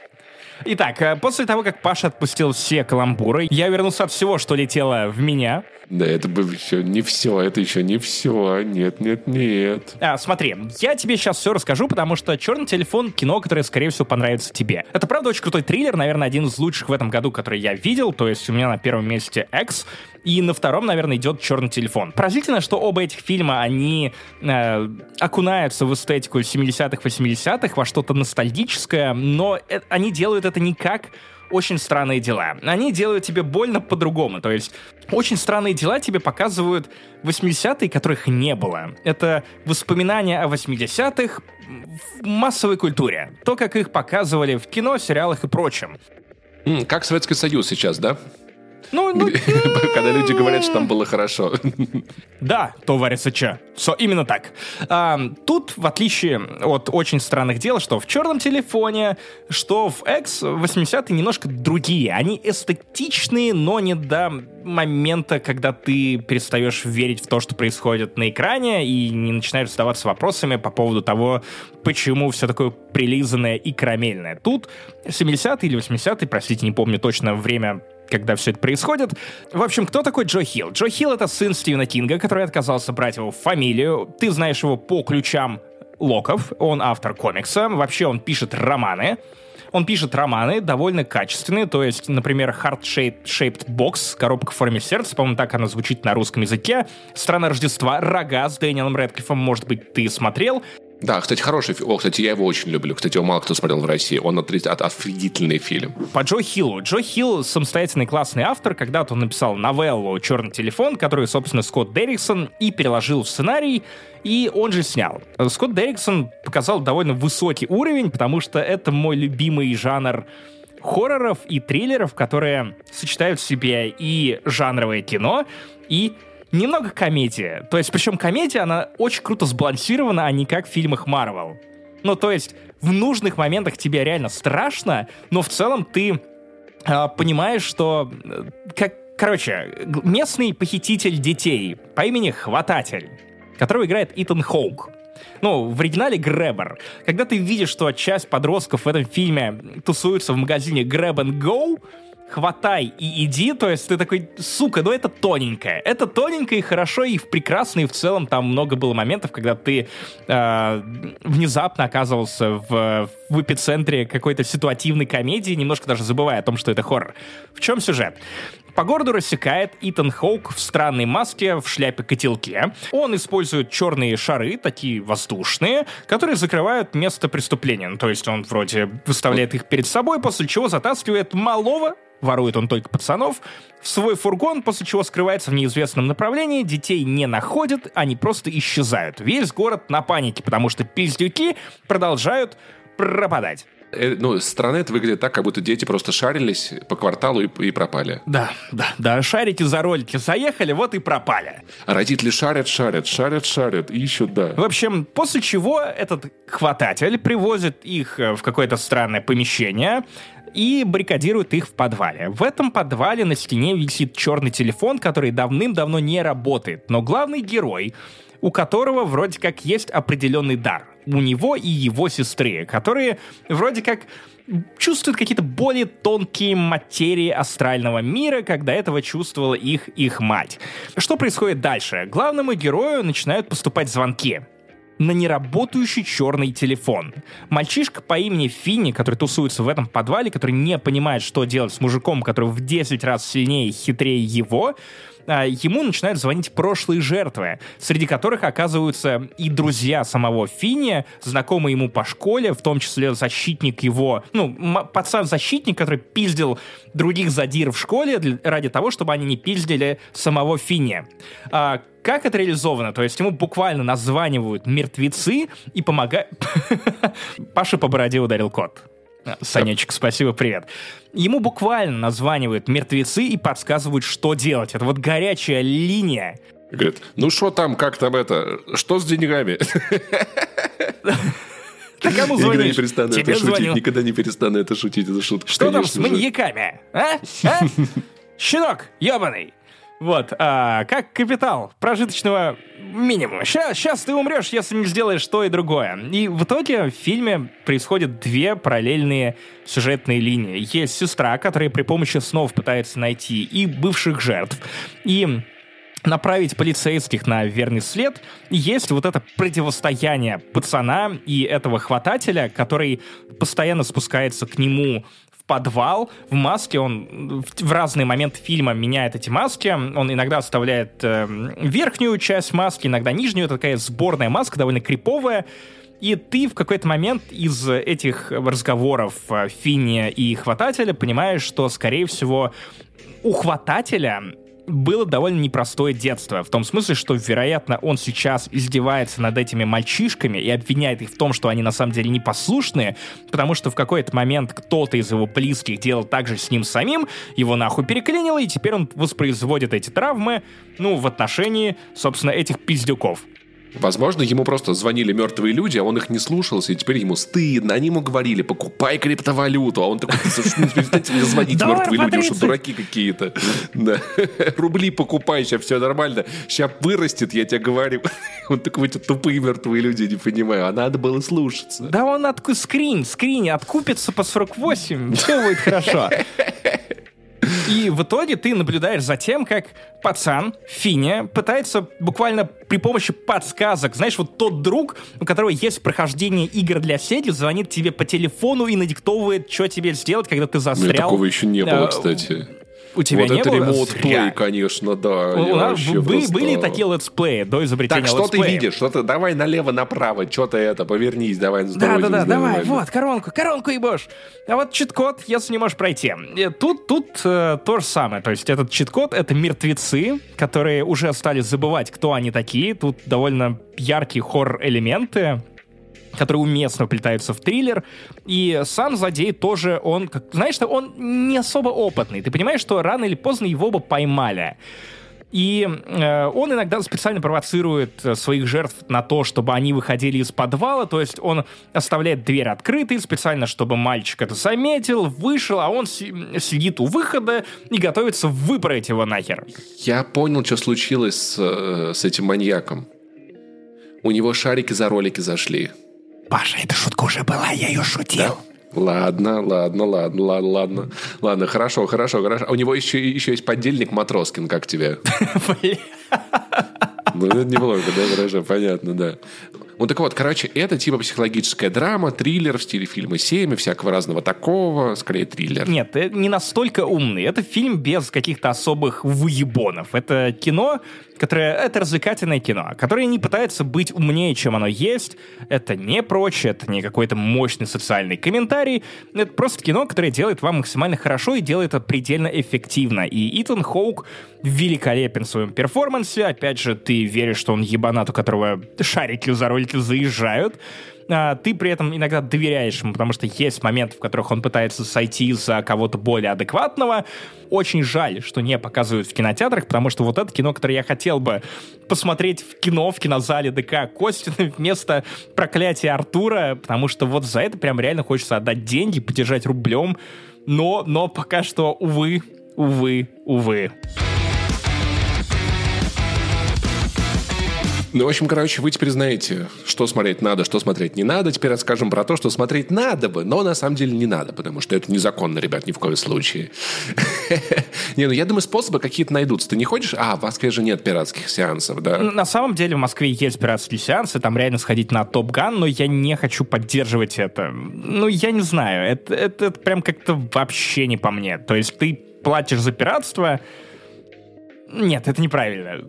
Итак, э, после того, как Паша отпустил все каламбуры, я вернулся от всего, что летело в меня. Да, это бы еще не все, это еще не все. Нет, нет, нет. А, смотри, я тебе сейчас все расскажу, потому что «Черный телефон» — кино, которое, скорее всего, понравится тебе. Это, правда, очень крутой триллер, наверное, один из лучших в этом году, который я видел, то есть у меня на первом месте «Экс», и на втором, наверное, идет «Черный телефон». Поразительно, что оба этих фильма, они э, окунаются в эстетику 70-х, 80-х, во что-то ностальгическое, но э- они делают это не как очень странные дела. Они делают тебе больно по-другому. То есть очень странные дела тебе показывают 80-е, которых не было. Это воспоминания о 80-х в массовой культуре. То, как их показывали в кино, сериалах и прочем. Как Советский Союз сейчас, да? Ну, ну, когда люди говорят, что там было хорошо. Да, товарищ Че. So, именно так. А, тут, в отличие от очень странных дел, что в черном телефоне, что в X, 80-е немножко другие. Они эстетичные, но не до момента, когда ты перестаешь верить в то, что происходит на экране, и не начинаешь задаваться вопросами по поводу того, почему все такое прилизанное и карамельное. Тут 70-е или 80-е, простите, не помню точно время когда все это происходит. В общем, кто такой Джо Хилл? Джо Хилл — это сын Стивена Кинга, который отказался брать его фамилию. Ты знаешь его по ключам Локов, он автор комикса, вообще он пишет романы. Он пишет романы довольно качественные, то есть, например, Heart Shaped Box, коробка в форме сердца, по-моему, так она звучит на русском языке. Страна Рождества, Рога с Дэниелом Рэдклиффом, может быть, ты смотрел. Да, кстати, хороший. О, кстати, я его очень люблю. Кстати, его мало кто смотрел в России. Он от, от, офигительный фильм. По Джо Хиллу. Джо Хилл самостоятельный классный автор. Когда-то он написал новеллу «Черный телефон», которую, собственно, Скотт Дерриксон и переложил в сценарий, и он же снял. Скотт Дерриксон показал довольно высокий уровень, потому что это мой любимый жанр хорроров и триллеров, которые сочетают в себе и жанровое кино, и немного комедия. То есть, причем комедия, она очень круто сбалансирована, а не как в фильмах Марвел. Ну, то есть, в нужных моментах тебе реально страшно, но в целом ты э, понимаешь, что... Э, как, короче, местный похититель детей по имени Хвататель, которого играет Итан Хоук. Ну, в оригинале Грэбер. Когда ты видишь, что часть подростков в этом фильме тусуются в магазине Grab and Go, хватай и иди, то есть ты такой, сука, ну это тоненькое. Это тоненькое и хорошо, и прекрасно, и в целом там много было моментов, когда ты э, внезапно оказывался в, в эпицентре какой-то ситуативной комедии, немножко даже забывая о том, что это хоррор. В чем сюжет? По городу рассекает Итан Хоук в странной маске в шляпе-котелке. Он использует черные шары, такие воздушные, которые закрывают место преступления. Ну, то есть он вроде выставляет их перед собой, после чего затаскивает малого ворует он только пацанов, в свой фургон, после чего скрывается в неизвестном направлении, детей не находят, они просто исчезают. Весь город на панике, потому что пиздюки продолжают пропадать. Э, ну, со стороны это выглядит так, как будто дети просто шарились по кварталу и, и пропали. Да, да, да, шарите за ролики заехали, вот и пропали. А родители шарят, шарят, шарят, шарят, ищут, да. В общем, после чего этот хвататель привозит их э, в какое-то странное помещение, и баррикадирует их в подвале. В этом подвале на стене висит черный телефон, который давным-давно не работает, но главный герой, у которого вроде как есть определенный дар. У него и его сестры, которые вроде как чувствуют какие-то более тонкие материи астрального мира, когда этого чувствовала их их мать. Что происходит дальше? Главному герою начинают поступать звонки на неработающий черный телефон. Мальчишка по имени Финни, который тусуется в этом подвале, который не понимает, что делать с мужиком, который в 10 раз сильнее и хитрее его, ему начинают звонить прошлые жертвы, среди которых оказываются и друзья самого Финни, знакомый ему по школе, в том числе защитник его, ну, пацан-защитник, который пиздил других задир в школе ради того, чтобы они не пиздили самого Финни. А, как это реализовано? То есть ему буквально названивают мертвецы и помогают... Паша по бороде ударил кот. Санечек, спасибо, привет. Ему буквально названивают мертвецы и подсказывают, что делать. Это вот горячая линия. Говорит, ну что там, как там это, что с деньгами? Ты кому звонишь? Никогда не перестану Тебе это звоню. шутить, никогда не перестану это шутить, это шутка. Что там с маньяками, а? а? Щенок, ебаный. Вот, а, как капитал прожиточного минимума. Сейчас, сейчас ты умрешь, если не сделаешь то и другое. И в итоге в фильме происходят две параллельные сюжетные линии. Есть сестра, которая при помощи снов пытается найти и бывших жертв, и направить полицейских на верный след. И есть вот это противостояние пацана и этого хватателя, который постоянно спускается к нему подвал в маске, он в разные моменты фильма меняет эти маски, он иногда оставляет э, верхнюю часть маски, иногда нижнюю, это такая сборная маска, довольно криповая, и ты в какой-то момент из этих разговоров э, Финни и Хватателя понимаешь, что, скорее всего, у Хватателя было довольно непростое детство. В том смысле, что, вероятно, он сейчас издевается над этими мальчишками и обвиняет их в том, что они на самом деле непослушные, потому что в какой-то момент кто-то из его близких делал так же с ним самим, его нахуй переклинило, и теперь он воспроизводит эти травмы, ну, в отношении, собственно, этих пиздюков. Возможно, ему просто звонили мертвые люди, а он их не слушался, и теперь ему стыдно. Они ему говорили, покупай криптовалюту, а он такой, перестаньте мне звонить мертвые люди, что дураки какие-то. Рубли покупай, сейчас все нормально. Сейчас вырастет, я тебе говорю. Он такой, эти тупые мертвые люди, не понимаю, а надо было слушаться. Да он отку скрин, скрин, откупится по 48, все будет хорошо. И в итоге ты наблюдаешь за тем, как пацан, Финя, пытается буквально при помощи подсказок, знаешь, вот тот друг, у которого есть прохождение игр для сети, звонит тебе по телефону и надиктовывает, что тебе сделать, когда ты застрял. У меня такого еще не было, кстати. У тебя вот не это было? ремонт плей, конечно, да. У нас вы, просто... были такие летсплеи до изобретения Так, что летсплея. ты видишь? Что ты, давай налево-направо, что ты это, повернись, давай. Да-да-да, давай, вот, коронку, коронку ебешь. А вот чит-код, если не можешь пройти. Э, тут, тут э, то же самое. То есть этот чит-код — это мертвецы, которые уже стали забывать, кто они такие. Тут довольно яркие хоррор-элементы которые уместно вплетаются в триллер. И сам злодей тоже, он, как, знаешь, что он не особо опытный. Ты понимаешь, что рано или поздно его бы поймали. И э, он иногда специально провоцирует э, своих жертв на то, чтобы они выходили из подвала, то есть он оставляет дверь открытой специально, чтобы мальчик это заметил, вышел, а он сидит у выхода и готовится выпороть его нахер. Я понял, что случилось с, э, с этим маньяком. У него шарики за ролики зашли. Паша, эта шутка уже была, я ее шутил. Да? Ладно, ладно, ладно, ладно, ладно. Ладно, хорошо, хорошо, хорошо. У него еще, еще есть поддельник Матроскин, как тебе? Ну, это неплохо, да, хорошо, понятно, да. Ну так вот, короче, это типа психологическая драма, триллер в стиле фильма 7 и всякого разного такого, скорее триллер. Нет, это не настолько умный. Это фильм без каких-то особых выебонов. Это кино, которое... Это развлекательное кино, которое не пытается быть умнее, чем оно есть. Это не прочее, это не какой-то мощный социальный комментарий. Это просто кино, которое делает вам максимально хорошо и делает это предельно эффективно. И Итан Хоук великолепен в своем перформансе. Опять же, ты веришь, что он ебанат, у которого шарики за ролики заезжают. А, ты при этом иногда доверяешь ему, потому что есть моменты, в которых он пытается сойти за кого-то более адекватного. Очень жаль, что не показывают в кинотеатрах, потому что вот это кино, которое я хотел бы посмотреть в кино, в кинозале ДК Костина вместо проклятия Артура, потому что вот за это прям реально хочется отдать деньги, подержать рублем, но, но пока что, увы, увы, увы. Ну, в общем, короче, вы теперь знаете, что смотреть надо, что смотреть не надо. Теперь расскажем про то, что смотреть надо бы, но на самом деле не надо, потому что это незаконно, ребят, ни в коем случае. Не, ну я думаю, способы какие-то найдутся. Ты не ходишь? А, в Москве же нет пиратских сеансов, да? На самом деле в Москве есть пиратские сеансы, там реально сходить на Топ Ган, но я не хочу поддерживать это. Ну, я не знаю, это, это прям как-то вообще не по мне. То есть ты платишь за пиратство, нет, это неправильно.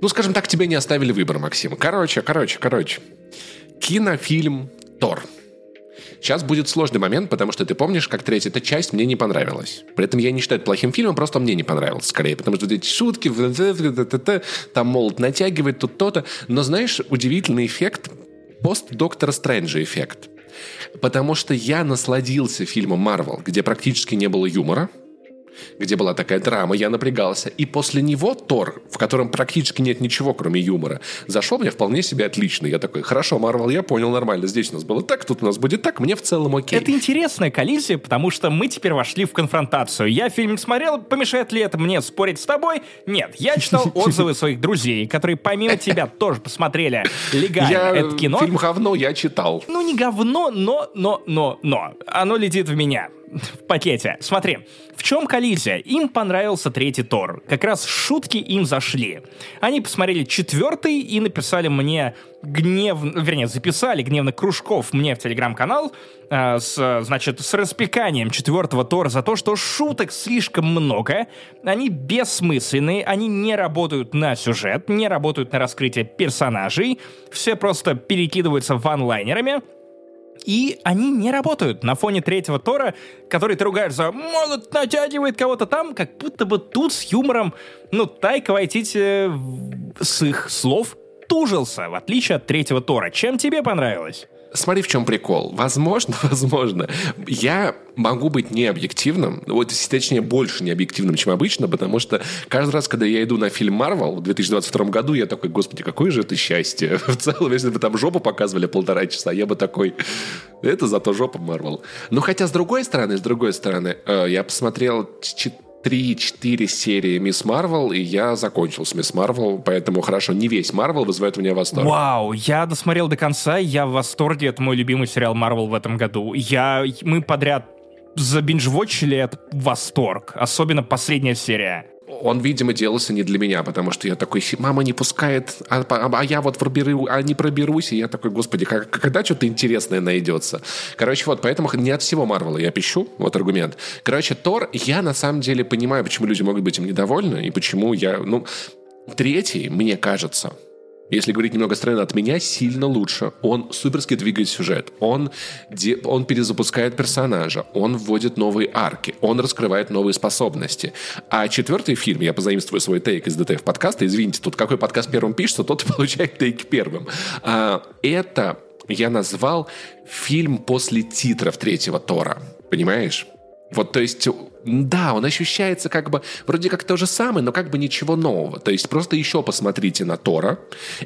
Ну, скажем так, тебе не оставили выбор, Максим. Короче, короче, короче. Кинофильм «Тор». Сейчас будет сложный момент, потому что ты помнишь, как третья часть мне не понравилась. При этом я не считаю это плохим фильмом, просто мне не понравилось скорее, потому что эти шутки, там молот натягивает, тут то-то. Но знаешь, удивительный эффект, пост Доктора Стрэнджа эффект. Потому что я насладился фильмом Марвел, где практически не было юмора, где была такая драма, я напрягался. И после него Тор, в котором практически нет ничего, кроме юмора, зашел мне вполне себе отлично. Я такой, хорошо, Марвел, я понял, нормально. Здесь у нас было так, тут у нас будет так, мне в целом окей. Это интересная коллизия, потому что мы теперь вошли в конфронтацию. Я фильм смотрел, помешает ли это мне спорить с тобой? Нет, я читал отзывы своих друзей, которые помимо тебя тоже посмотрели легально это кино. Фильм говно я читал. Ну, не говно, но, но, но, но. Оно летит в меня в пакете. Смотри, в чем коллизия? Им понравился третий Тор. Как раз шутки им зашли. Они посмотрели четвертый и написали мне гнев... Вернее, записали гневных кружков мне в телеграм-канал э, с, значит, с распеканием четвертого Тора за то, что шуток слишком много, они бессмысленные, они не работают на сюжет, не работают на раскрытие персонажей, все просто перекидываются ванлайнерами, и они не работают на фоне третьего Тора, который ты ругаешь за «может, натягивает кого-то там», как будто бы тут с юмором, ну, Тайка Вайтити с их слов тужился, в отличие от третьего Тора. Чем тебе понравилось? Смотри, в чем прикол. Возможно, возможно. Я могу быть необъективным, вот, точнее, больше необъективным, чем обычно, потому что каждый раз, когда я иду на фильм Марвел в 2022 году, я такой, господи, какое же это счастье. В целом, если бы там жопу показывали полтора часа, я бы такой, это зато жопа Марвел. Ну, хотя, с другой стороны, с другой стороны, э, я посмотрел 3-4 серии Мисс Марвел, и я закончил с Мисс Марвел, поэтому хорошо, не весь Марвел вызывает у меня восторг. Вау, я досмотрел до конца, я в восторге, это мой любимый сериал Марвел в этом году. Я, мы подряд забинжвотчили это восторг, особенно последняя серия он, видимо, делался не для меня, потому что я такой, мама не пускает, а, а, а я вот проберу, а не проберусь, и я такой, господи, как, когда что-то интересное найдется? Короче, вот, поэтому не от всего Марвела я пищу, вот аргумент. Короче, Тор, я на самом деле понимаю, почему люди могут быть им недовольны, и почему я, ну, третий, мне кажется, если говорить немного странно от меня, сильно лучше. Он суперски двигает сюжет. Он, де, он перезапускает персонажа. Он вводит новые арки. Он раскрывает новые способности. А четвертый фильм, я позаимствую свой тейк из ДТФ подкаста. Извините, тут какой подкаст первым пишется, тот получает тейк первым. А, это я назвал фильм после титров третьего Тора. Понимаешь? Вот, то есть, да, он ощущается как бы вроде как то же самое, но как бы ничего нового. То есть просто еще посмотрите на Тора,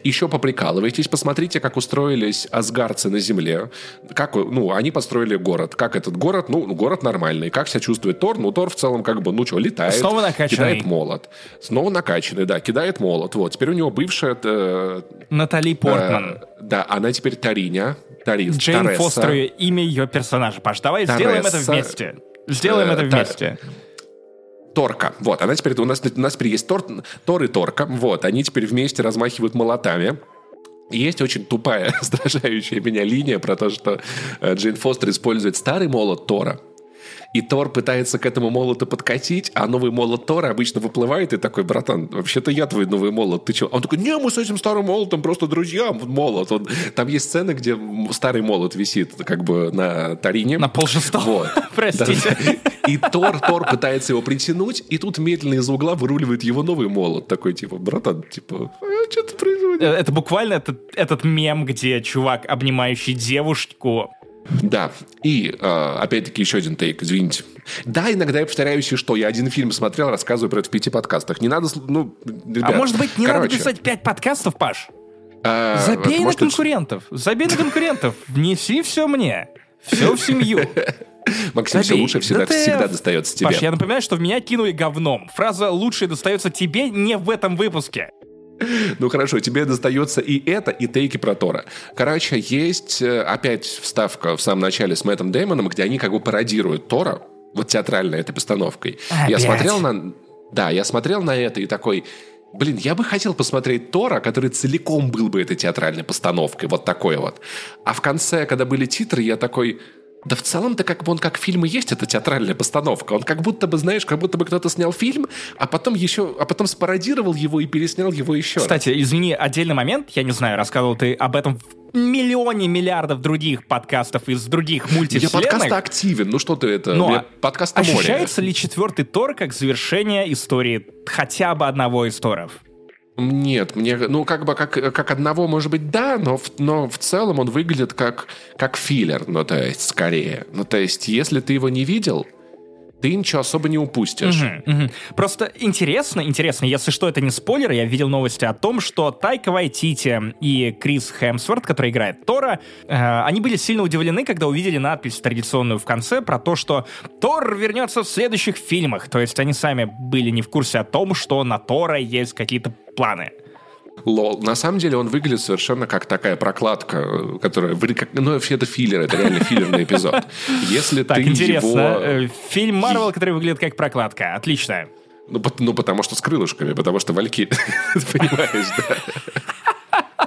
еще поприкалывайтесь, посмотрите, как устроились асгарцы на земле, как, ну, они построили город. Как этот город? Ну, город нормальный. Как себя чувствует Тор? Ну, Тор в целом как бы, ну что, летает. Снова накачанный. Кидает молот. Снова накачанный, да, кидает молот. Вот, теперь у него бывшая... Э, Натали Портман. Э, да, она теперь Тариня. Тарис, Джейн Тареса. Фостер, имя ее персонажа. Паш, давай Тареса. сделаем это вместе. Сделаем это э, вместе. Торка. Вот, она теперь, у нас, у нас теперь есть Тор, Тор и Торка. Вот, они теперь вместе размахивают молотами. Есть очень тупая, стражающая меня линия про то, что э, Джейн Фостер использует старый молот Тора, и Тор пытается к этому молоту подкатить, а новый молот Тора обычно выплывает и такой, братан, вообще-то я твой новый молот, ты чего? А он такой, не, мы с этим старым молотом просто друзья, молот. Он... Там есть сцены, где старый молот висит как бы на Тарине. На полшестого. Вот. Простите. И Тор, Тор пытается его притянуть, и тут медленно из угла выруливает его новый молот. Такой, типа, братан, типа, а, что то происходит? Э, это буквально этот, этот мем, где чувак, обнимающий девушку, да. И, э, опять-таки, еще один тейк, извините. Да, иногда я повторяюсь, что я один фильм смотрел, рассказываю про это в пяти подкастах. Не надо, ну, ребят, А может быть, не короче. надо писать пять подкастов, Паш? А, Забей на конкурентов. Забей на конкурентов. Внеси все мне. Все в семью. Максим, Забей. все лучше всегда, да всегда достается тебе. Паш, я напоминаю, что в меня кинули говном. Фраза «лучшее достается тебе» не в этом выпуске. Ну хорошо, тебе достается и это, и тейки про Тора. Короче, есть э, опять вставка в самом начале с Мэттом Дэймоном, где они как бы пародируют Тора, вот театральной этой постановкой. Опять? Я смотрел на... Да, я смотрел на это и такой... Блин, я бы хотел посмотреть Тора, который целиком был бы этой театральной постановкой, вот такой вот. А в конце, когда были титры, я такой... Да в целом-то как бы он как фильм и есть, это театральная постановка. Он как будто бы, знаешь, как будто бы кто-то снял фильм, а потом еще, а потом спародировал его и переснял его еще Кстати, раз. извини, отдельный момент, я не знаю, рассказывал ты об этом в миллионе миллиардов других подкастов из других мультивселенных. Я подкаст активен, ну что ты это, Но подкаст ощущается море. ли четвертый Тор как завершение истории хотя бы одного из Торов? Нет, мне, ну, как бы, как, как одного, может быть, да, но но в целом он выглядит как, как филлер, ну, то есть, скорее. Ну, то есть, если ты его не видел, ты ничего особо не упустишь. Угу, угу. Просто интересно, интересно, если что, это не спойлер, я видел новости о том, что Тайка Вайтити и Крис Хемсворт, который играет Тора, э, они были сильно удивлены, когда увидели надпись традиционную в конце про то, что Тор вернется в следующих фильмах. То есть они сами были не в курсе о том, что на Тора есть какие-то планы. Лол. На самом деле он выглядит совершенно как такая прокладка, которая... Как, ну, вообще это филлер, это реально филлерный эпизод. Если так, ты интересно. его... Э, фильм Марвел, который выглядит как прокладка. Отлично. Ну, ну, потому что с крылышками, потому что вальки... Понимаешь, да?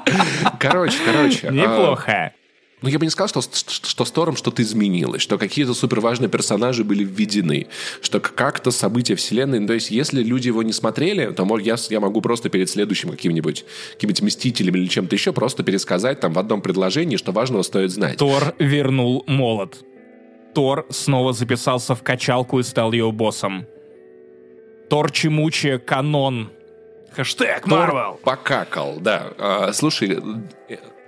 Короче, короче. А, Неплохо. Ну, я бы не сказал, что, что с Тором что-то изменилось, что какие-то суперважные персонажи были введены, что как-то события вселенной... Ну, то есть, если люди его не смотрели, то я, я могу просто перед следующим каким-нибудь каким Мстителем или чем-то еще просто пересказать там в одном предложении, что важного стоит знать. Тор вернул молот. Тор снова записался в качалку и стал ее боссом. Тор Чемучи канон. Хэштег Марвел. Покакал, да. А, слушай,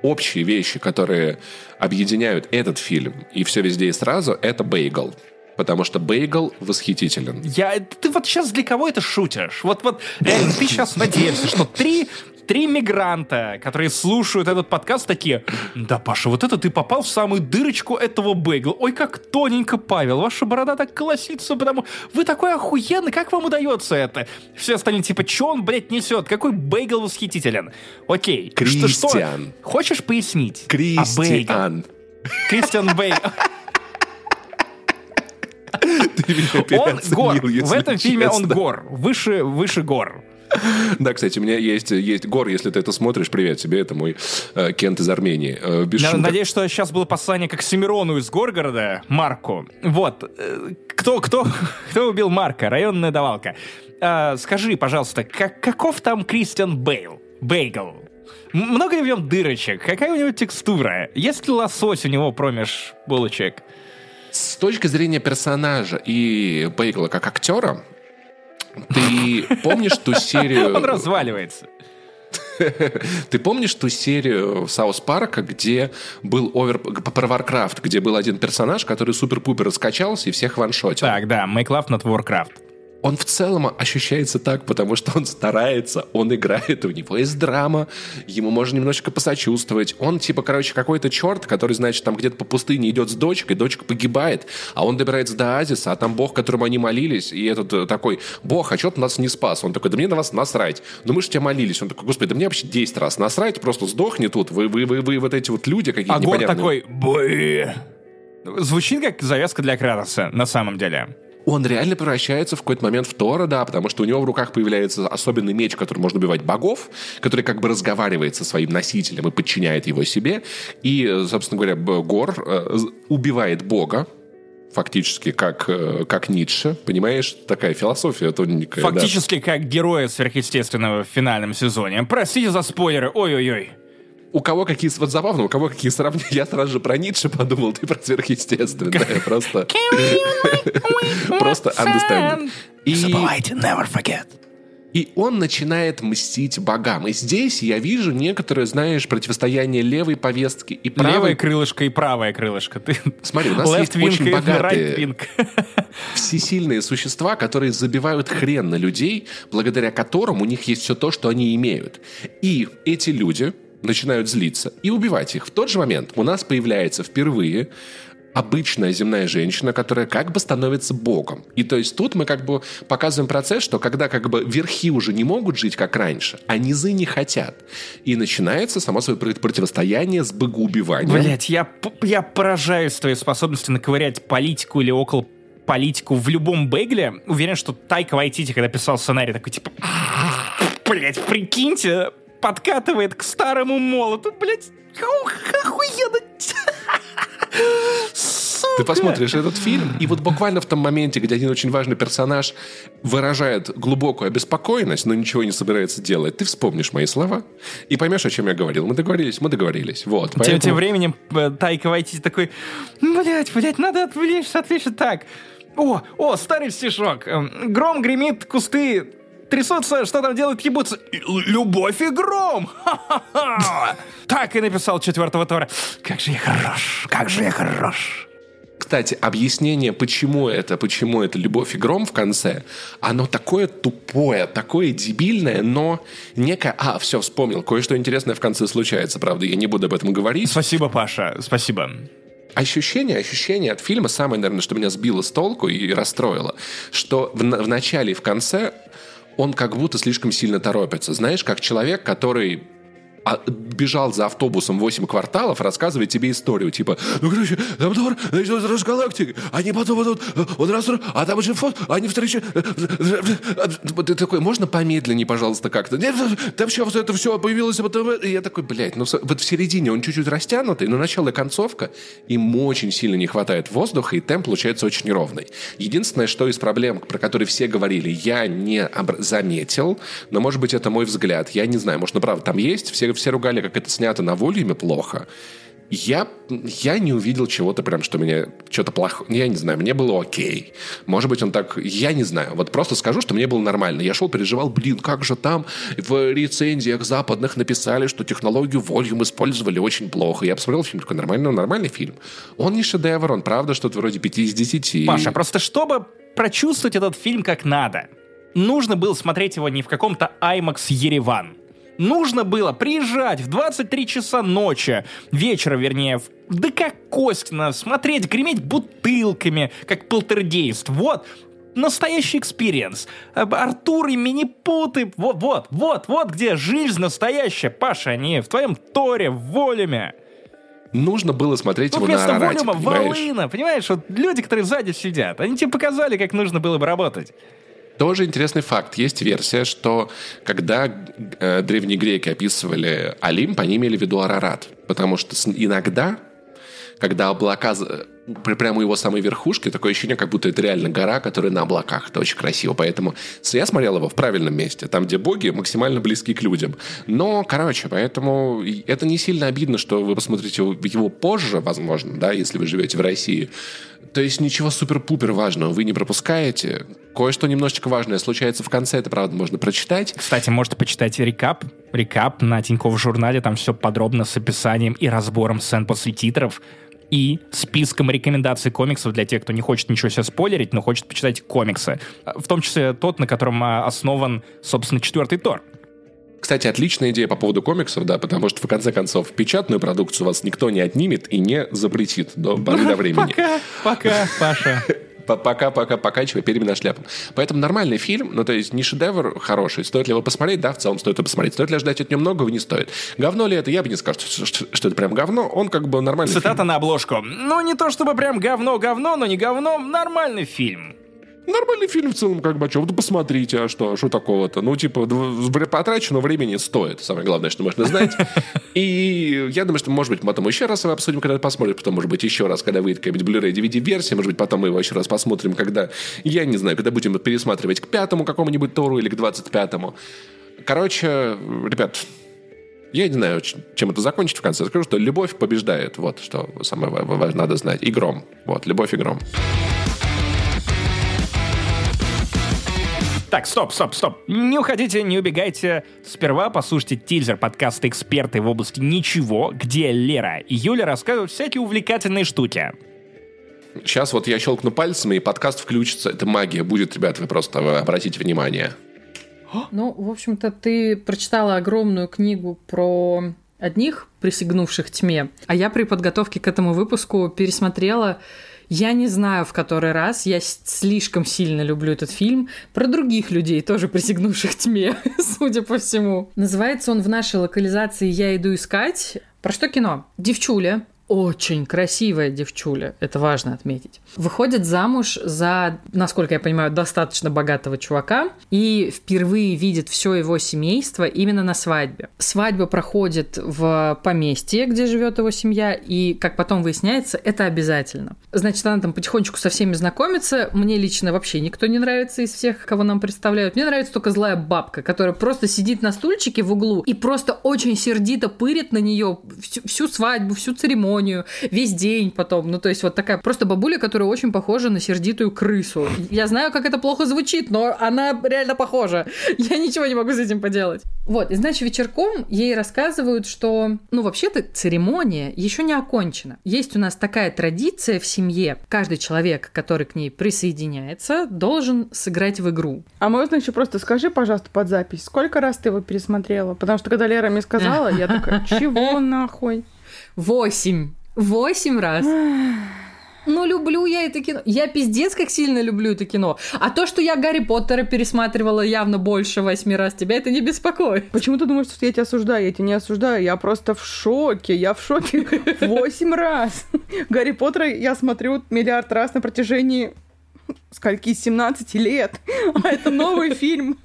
общие вещи, которые объединяют этот фильм и все везде и сразу, это бейгл. Потому что бейгл восхитителен. Я, ты вот сейчас для кого это шутишь? Вот, вот реально, ты сейчас надеешься, что три три мигранта, которые слушают этот подкаст, такие, да, Паша, вот это ты попал в самую дырочку этого бейгла. Ой, как тоненько, Павел, ваша борода так колосится, потому вы такой охуенный, как вам удается это? Все остальные типа, что он, блядь, несет? Какой бейгл восхитителен? Окей. Кристиан. Что, что? Хочешь пояснить? Кристиан. Кристиан Бейгл. Он гор. В этом фильме он гор. Выше, выше гор. Да, кстати, у меня есть, есть Гор, если ты это смотришь, привет тебе, это мой э, Кент из Армении. Э, без Я надеюсь, что сейчас было послание как Семирону из Горгорода, Марку. Вот. Э, кто, кто, кто убил Марка? Районная давалка. Э, скажи, пожалуйста, как, каков там Кристиан Бейл? Бейгл. Много ли в нем дырочек? Какая у него текстура? Есть ли лосось у него промеж булочек? С точки зрения персонажа и Бейгла как актера, ты помнишь ту серию... Он разваливается. Ты помнишь ту серию Саус Парка, где был овер... про Warcraft, где был один персонаж, который супер-пупер раскачался и всех ваншотил? Так, да, Love Not Warcraft он в целом ощущается так, потому что он старается, он играет, у него есть драма, ему можно немножечко посочувствовать. Он типа, короче, какой-то черт, который, значит, там где-то по пустыне идет с дочкой, дочка погибает, а он добирается до Азиса, а там бог, которому они молились, и этот э, такой, бог, а что ты нас не спас? Он такой, да мне на вас насрать. Ну мы же тебя молились. Он такой, господи, да мне вообще 10 раз насрать, просто сдохни тут, вы, вы, вы, вы вот эти вот люди какие-то а непонятные. такой, бы. Звучит как завязка для Кратоса, на самом деле он реально превращается в какой-то момент в Тора, да, потому что у него в руках появляется особенный меч, который может убивать богов, который как бы разговаривает со своим носителем и подчиняет его себе. И, собственно говоря, Гор э, убивает бога, фактически как, э, как Ницше, понимаешь? Такая философия тоненькая. Фактически да. как героя сверхъестественного в финальном сезоне. Простите за спойлеры, ой-ой-ой у кого какие... Вот забавно, у кого какие сравнения. Я сразу же про Ницше подумал, ты про сверхъестественное. Просто... Просто understand. И... Забывайте, never forget. И он начинает мстить богам. И здесь я вижу некоторое, знаешь, противостояние левой повестки и правой. Левое крылышко и правое крылышко. Ты... Смотри, у нас Left есть очень богатые, right всесильные существа, которые забивают хрен на людей, благодаря которым у них есть все то, что они имеют. И эти люди, начинают злиться и убивать их. В тот же момент у нас появляется впервые обычная земная женщина, которая как бы становится богом. И то есть тут мы как бы показываем процесс, что когда как бы верхи уже не могут жить как раньше, а низы не хотят. И начинается, само собой, противостояние с богоубиванием. Блять, я, я поражаюсь твоей способностью наковырять политику или около политику в любом бегле. Уверен, что Тайка Вайтити, когда писал сценарий, такой типа... Блять, прикиньте, подкатывает к старому молоту. Блять, охуенно. Ты посмотришь этот фильм, и вот буквально в том моменте, где один очень важный персонаж выражает глубокую обеспокоенность, но ничего не собирается делать, ты вспомнишь мои слова и поймешь, о чем я говорил. Мы договорились, мы договорились. Вот. Поэтому... Тем, тем временем э, Тайка Вайтити такой, блять, блять, надо отвлечься, отвлечься так. О, о, старый стишок. Эм, Гром гремит, кусты трясутся, что там делают, ебутся. Любовь и гром! Так и написал четвертого Тора. Как же я хорош, как же я хорош. Кстати, объяснение, почему это, почему это любовь и гром в конце, оно такое тупое, такое дебильное, но некое... А, все, вспомнил. Кое-что интересное в конце случается, правда, я не буду об этом говорить. Спасибо, Паша, спасибо. Ощущение, ощущение от фильма, самое, наверное, что меня сбило с толку и расстроило, что в, в начале и в конце он как будто слишком сильно торопится. Знаешь, как человек, который бежал за автобусом 8 кварталов, рассказывает тебе историю. Типа, ну, короче, там товар, значит, галактики, они потом вот, вот, вот раз, а там же фото, они встречают. Ты такой, можно помедленнее, пожалуйста, как-то? Нет, там вот это все появилось. И я такой, блядь, ну вот в середине он чуть-чуть растянутый, но начало и концовка, ему очень сильно не хватает воздуха, и темп получается очень неровный. Единственное, что из проблем, про которые все говорили, я не заметил, но, может быть, это мой взгляд. Я не знаю, может, ну, правда, там есть, все все ругали, как это снято на волюме плохо. Я, я не увидел чего-то прям, что мне что-то плохо. Я не знаю, мне было окей. Может быть, он так... Я не знаю. Вот просто скажу, что мне было нормально. Я шел, переживал, блин, как же там в рецензиях западных написали, что технологию волюм использовали очень плохо. Я посмотрел фильм, такой нормальный, нормальный фильм. Он не шедевр, он правда что-то вроде 5 из 10. Паша, просто чтобы прочувствовать этот фильм как надо, нужно было смотреть его не в каком-то IMAX Ереван нужно было приезжать в 23 часа ночи, вечера, вернее, в да как Костина, смотреть, греметь бутылками, как полтергейст. Вот, настоящий экспириенс. Артур и Минипуты, вот, вот, вот, вот где жизнь настоящая, Паша, не в твоем Торе, в Волюме. Нужно было смотреть Тут его вместо на Волюма понимаешь? Волына, понимаешь? Вот люди, которые сзади сидят, они тебе показали, как нужно было бы работать. Тоже интересный факт. Есть версия, что когда э, древние греки описывали Олимп, они имели в виду Арарат. Потому что иногда, когда облака прямо у его самой верхушки, такое ощущение, как будто это реально гора, которая на облаках. Это очень красиво. Поэтому я смотрел его в правильном месте, там, где боги максимально близки к людям. Но, короче, поэтому это не сильно обидно, что вы посмотрите его позже, возможно, да, если вы живете в России. То есть ничего супер-пупер важного вы не пропускаете. Кое-что немножечко важное случается в конце, это, правда, можно прочитать. Кстати, можете почитать рекап. Рекап на Тинькофф журнале, там все подробно с описанием и разбором сцен после титров и списком рекомендаций комиксов для тех, кто не хочет ничего себе спойлерить, но хочет почитать комиксы. В том числе тот, на котором а, основан, собственно, четвертый Тор. Кстати, отличная идея по поводу комиксов, да, потому что, в конце концов, печатную продукцию вас никто не отнимет и не запретит до поры до времени. Пока, пока, Паша пока-пока покачивая перьями шляпу. Поэтому нормальный фильм, ну то есть не шедевр хороший. Стоит ли его посмотреть? Да, в целом стоит его посмотреть. Стоит ли ждать от него многого? Не стоит. Говно ли это? Я бы не сказал, что, что, что это прям говно. Он как бы нормальный Цитата фильм. на обложку. Ну не то чтобы прям говно-говно, но не говно. Нормальный фильм. Нормальный фильм в целом, как бы, а что, вот посмотрите, а что, что такого-то? Ну, типа, потраченного времени стоит, самое главное, что можно знать. И я думаю, что, может быть, мы потом еще раз его обсудим, когда посмотрим, потом, может быть, еще раз, когда выйдет какая-нибудь Blu-ray DVD-версия, может быть, потом мы его еще раз посмотрим, когда, я не знаю, когда будем пересматривать к пятому какому-нибудь Тору или к двадцать пятому. Короче, ребят, я не знаю, чем это закончить в конце. Скажу, что любовь побеждает. Вот что самое важное надо знать. И гром. Вот, любовь и гром. Так, стоп, стоп, стоп. Не уходите, не убегайте. Сперва послушайте тизер подкаста «Эксперты в области ничего», где Лера и Юля рассказывают всякие увлекательные штуки. Сейчас вот я щелкну пальцами, и подкаст включится. Это магия будет, ребят, вы просто обратите внимание. Ну, в общем-то, ты прочитала огромную книгу про одних, присягнувших тьме, а я при подготовке к этому выпуску пересмотрела я не знаю, в который раз. Я слишком сильно люблю этот фильм. Про других людей, тоже присягнувших тьме, судя по всему. Называется он в нашей локализации «Я иду искать». Про что кино? Девчуля, очень красивая девчуля, это важно отметить. Выходит замуж за, насколько я понимаю, достаточно богатого чувака и впервые видит все его семейство именно на свадьбе. Свадьба проходит в поместье, где живет его семья, и, как потом выясняется, это обязательно. Значит, она там потихонечку со всеми знакомится. Мне лично вообще никто не нравится из всех, кого нам представляют. Мне нравится только злая бабка, которая просто сидит на стульчике в углу и просто очень сердито пырит на нее всю, всю свадьбу, всю церемонию церемонию, весь день потом. Ну, то есть вот такая просто бабуля, которая очень похожа на сердитую крысу. Я знаю, как это плохо звучит, но она реально похожа. Я ничего не могу с этим поделать. Вот, и значит, вечерком ей рассказывают, что, ну, вообще-то церемония еще не окончена. Есть у нас такая традиция в семье. Каждый человек, который к ней присоединяется, должен сыграть в игру. А можно еще просто скажи, пожалуйста, под запись, сколько раз ты его пересмотрела? Потому что когда Лера мне сказала, я такая, чего нахуй? Восемь. Восемь раз. ну люблю я это кино. Я пиздец как сильно люблю это кино. А то, что я Гарри Поттера пересматривала явно больше восьми раз, тебя это не беспокоит. Почему ты думаешь, что я тебя осуждаю? Я тебя не осуждаю, я просто в шоке. Я в шоке восемь раз. Гарри Поттера я смотрю миллиард раз на протяжении скольки, 17 лет, а это новый фильм.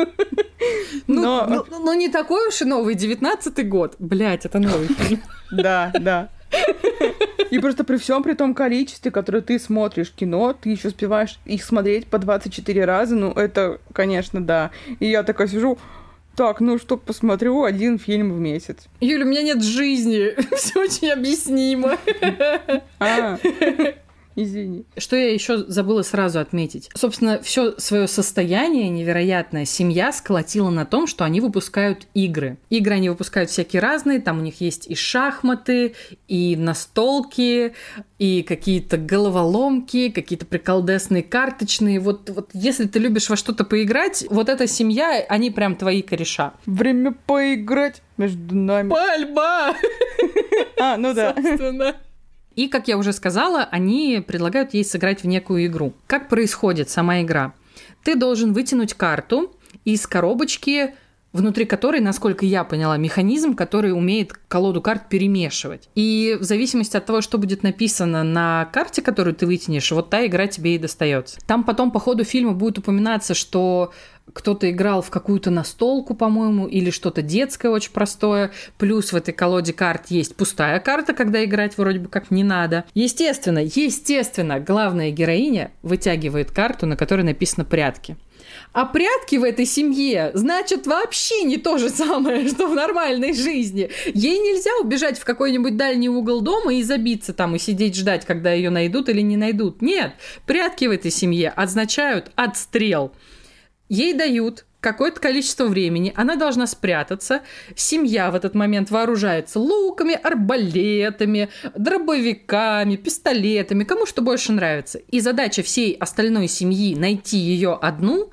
Ну, Но... ну, ну, не такой уж и новый, 19 год. Блять, это новый фильм. Да, да. И просто при всем при том количестве, которое ты смотришь кино, ты еще успеваешь их смотреть по 24 раза, ну это, конечно, да. И я такая сижу, так, ну что, посмотрю один фильм в месяц. Юля, у меня нет жизни. Все очень объяснимо. А. Извини. Что я еще забыла сразу отметить? Собственно, все свое состояние невероятное семья сколотила на том, что они выпускают игры. Игры они выпускают всякие разные, там у них есть и шахматы, и настолки, и какие-то головоломки, какие-то приколдесные карточные. Вот, вот если ты любишь во что-то поиграть, вот эта семья, они прям твои кореша. Время поиграть между нами. Пальба! А, ну да. Собственно. И, как я уже сказала, они предлагают ей сыграть в некую игру. Как происходит сама игра? Ты должен вытянуть карту из коробочки, внутри которой, насколько я поняла, механизм, который умеет колоду карт перемешивать. И в зависимости от того, что будет написано на карте, которую ты вытянешь, вот та игра тебе и достается. Там потом по ходу фильма будет упоминаться, что кто-то играл в какую-то настолку, по-моему, или что-то детское очень простое. Плюс в этой колоде карт есть пустая карта, когда играть вроде бы как не надо. Естественно, естественно, главная героиня вытягивает карту, на которой написано «прятки». А прятки в этой семье значит вообще не то же самое, что в нормальной жизни. Ей нельзя убежать в какой-нибудь дальний угол дома и забиться там и сидеть ждать, когда ее найдут или не найдут. Нет, прятки в этой семье означают отстрел. Ей дают какое-то количество времени, она должна спрятаться. Семья в этот момент вооружается луками, арбалетами, дробовиками, пистолетами, кому что больше нравится. И задача всей остальной семьи найти ее одну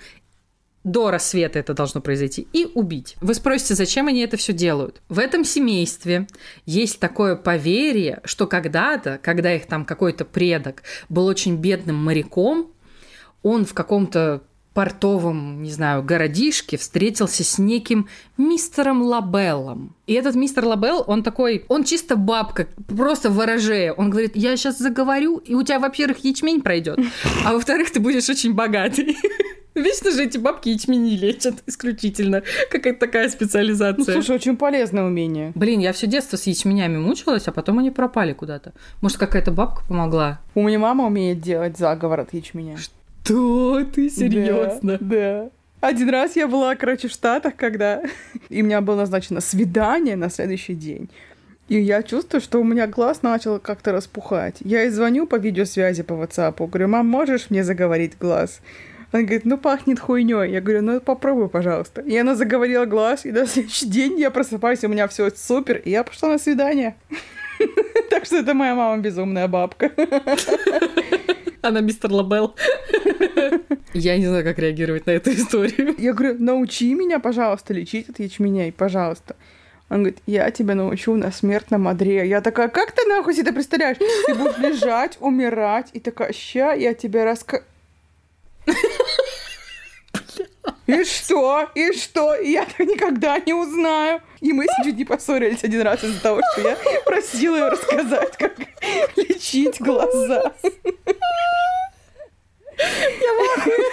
до рассвета это должно произойти, и убить. Вы спросите, зачем они это все делают? В этом семействе есть такое поверье, что когда-то, когда их там какой-то предок был очень бедным моряком, он в каком-то портовом, не знаю, городишке встретился с неким мистером Лабеллом. И этот мистер Лабелл, он такой, он чисто бабка, просто ворожея. Он говорит, я сейчас заговорю, и у тебя, во-первых, ячмень пройдет, а во-вторых, ты будешь очень богатый. Вечно же эти бабки ячмени лечат исключительно. Какая-то такая специализация. Ну, слушай, очень полезное умение. Блин, я все детство с ячменями мучилась, а потом они пропали куда-то. Может, какая-то бабка помогла? У меня мама умеет делать заговор от ячменя. Что? Что? Ты серьезно? Да, да. Один раз я была, короче, в Штатах, когда... И у меня было назначено свидание на следующий день. И я чувствую, что у меня глаз начал как-то распухать. Я ей звоню по видеосвязи по WhatsApp. Говорю, мам, можешь мне заговорить глаз? Она говорит, ну пахнет хуйней. Я говорю, ну попробуй, пожалуйста. И она заговорила глаз, и на следующий день я просыпаюсь, у меня все супер, и я пошла на свидание. Так что это моя мама безумная бабка. Она мистер Лабел. Я не знаю, как реагировать на эту историю. Я говорю, научи меня, пожалуйста, лечить от ячменей, пожалуйста. Он говорит, я тебя научу на смертном одре. Я такая, как ты нахуй себе это представляешь? Ты будешь лежать, умирать, и такая, ща я тебя раска... И что? И что? Я так никогда не узнаю. И мы чуть не поссорились один раз из-за того, что я просила ее рассказать, как лечить глаза. Я в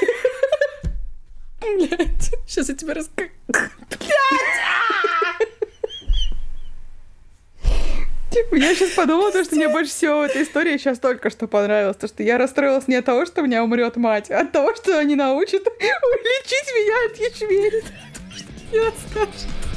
Блять, сейчас я тебе расскажу. Типа, я сейчас подумала, то, что мне больше всего в этой истории сейчас только что понравилось. То, что я расстроилась не от того, что у меня умрет мать, а от того, что они научат лечить меня от ячмени. Не расскажут.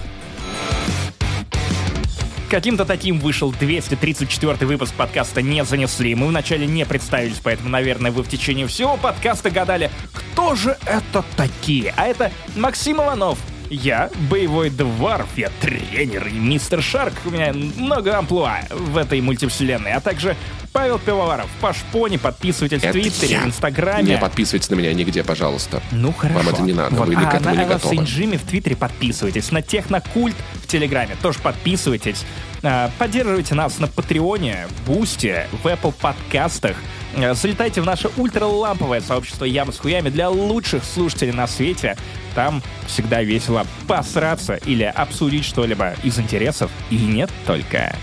Каким-то таким вышел 234 выпуск подкаста «Не занесли». Мы вначале не представились, поэтому, наверное, вы в течение всего подкаста гадали, кто же это такие. А это Максим Иванов, я боевой дварф, я тренер и мистер Шарк. У меня много амплуа в этой мультивселенной. А также Павел Пивоваров. Пашпони, подписывайтесь Это в Твиттере, в Инстаграме. Не подписывайтесь на меня нигде, пожалуйста. Ну хорошо. Вам это не надо, Вот. вы а к этому на не готовы. Джимми в Твиттере подписывайтесь. На Технокульт в Телеграме. Тоже подписывайтесь. Э, поддерживайте нас на Патреоне, Бусте, в Apple подкастах. Э, залетайте в наше ультраламповое сообщество Ямы с хуями для лучших слушателей на свете. Там всегда весело посраться или обсудить что-либо из интересов. И нет только.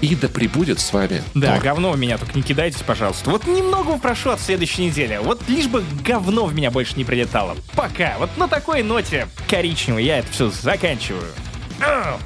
И да прибудет с вами. Да, Тор. говно в меня только не кидайте, пожалуйста. Вот немного прошу от следующей недели. Вот лишь бы говно в меня больше не прилетало. Пока. Вот на такой ноте коричневой я это все заканчиваю. Ау!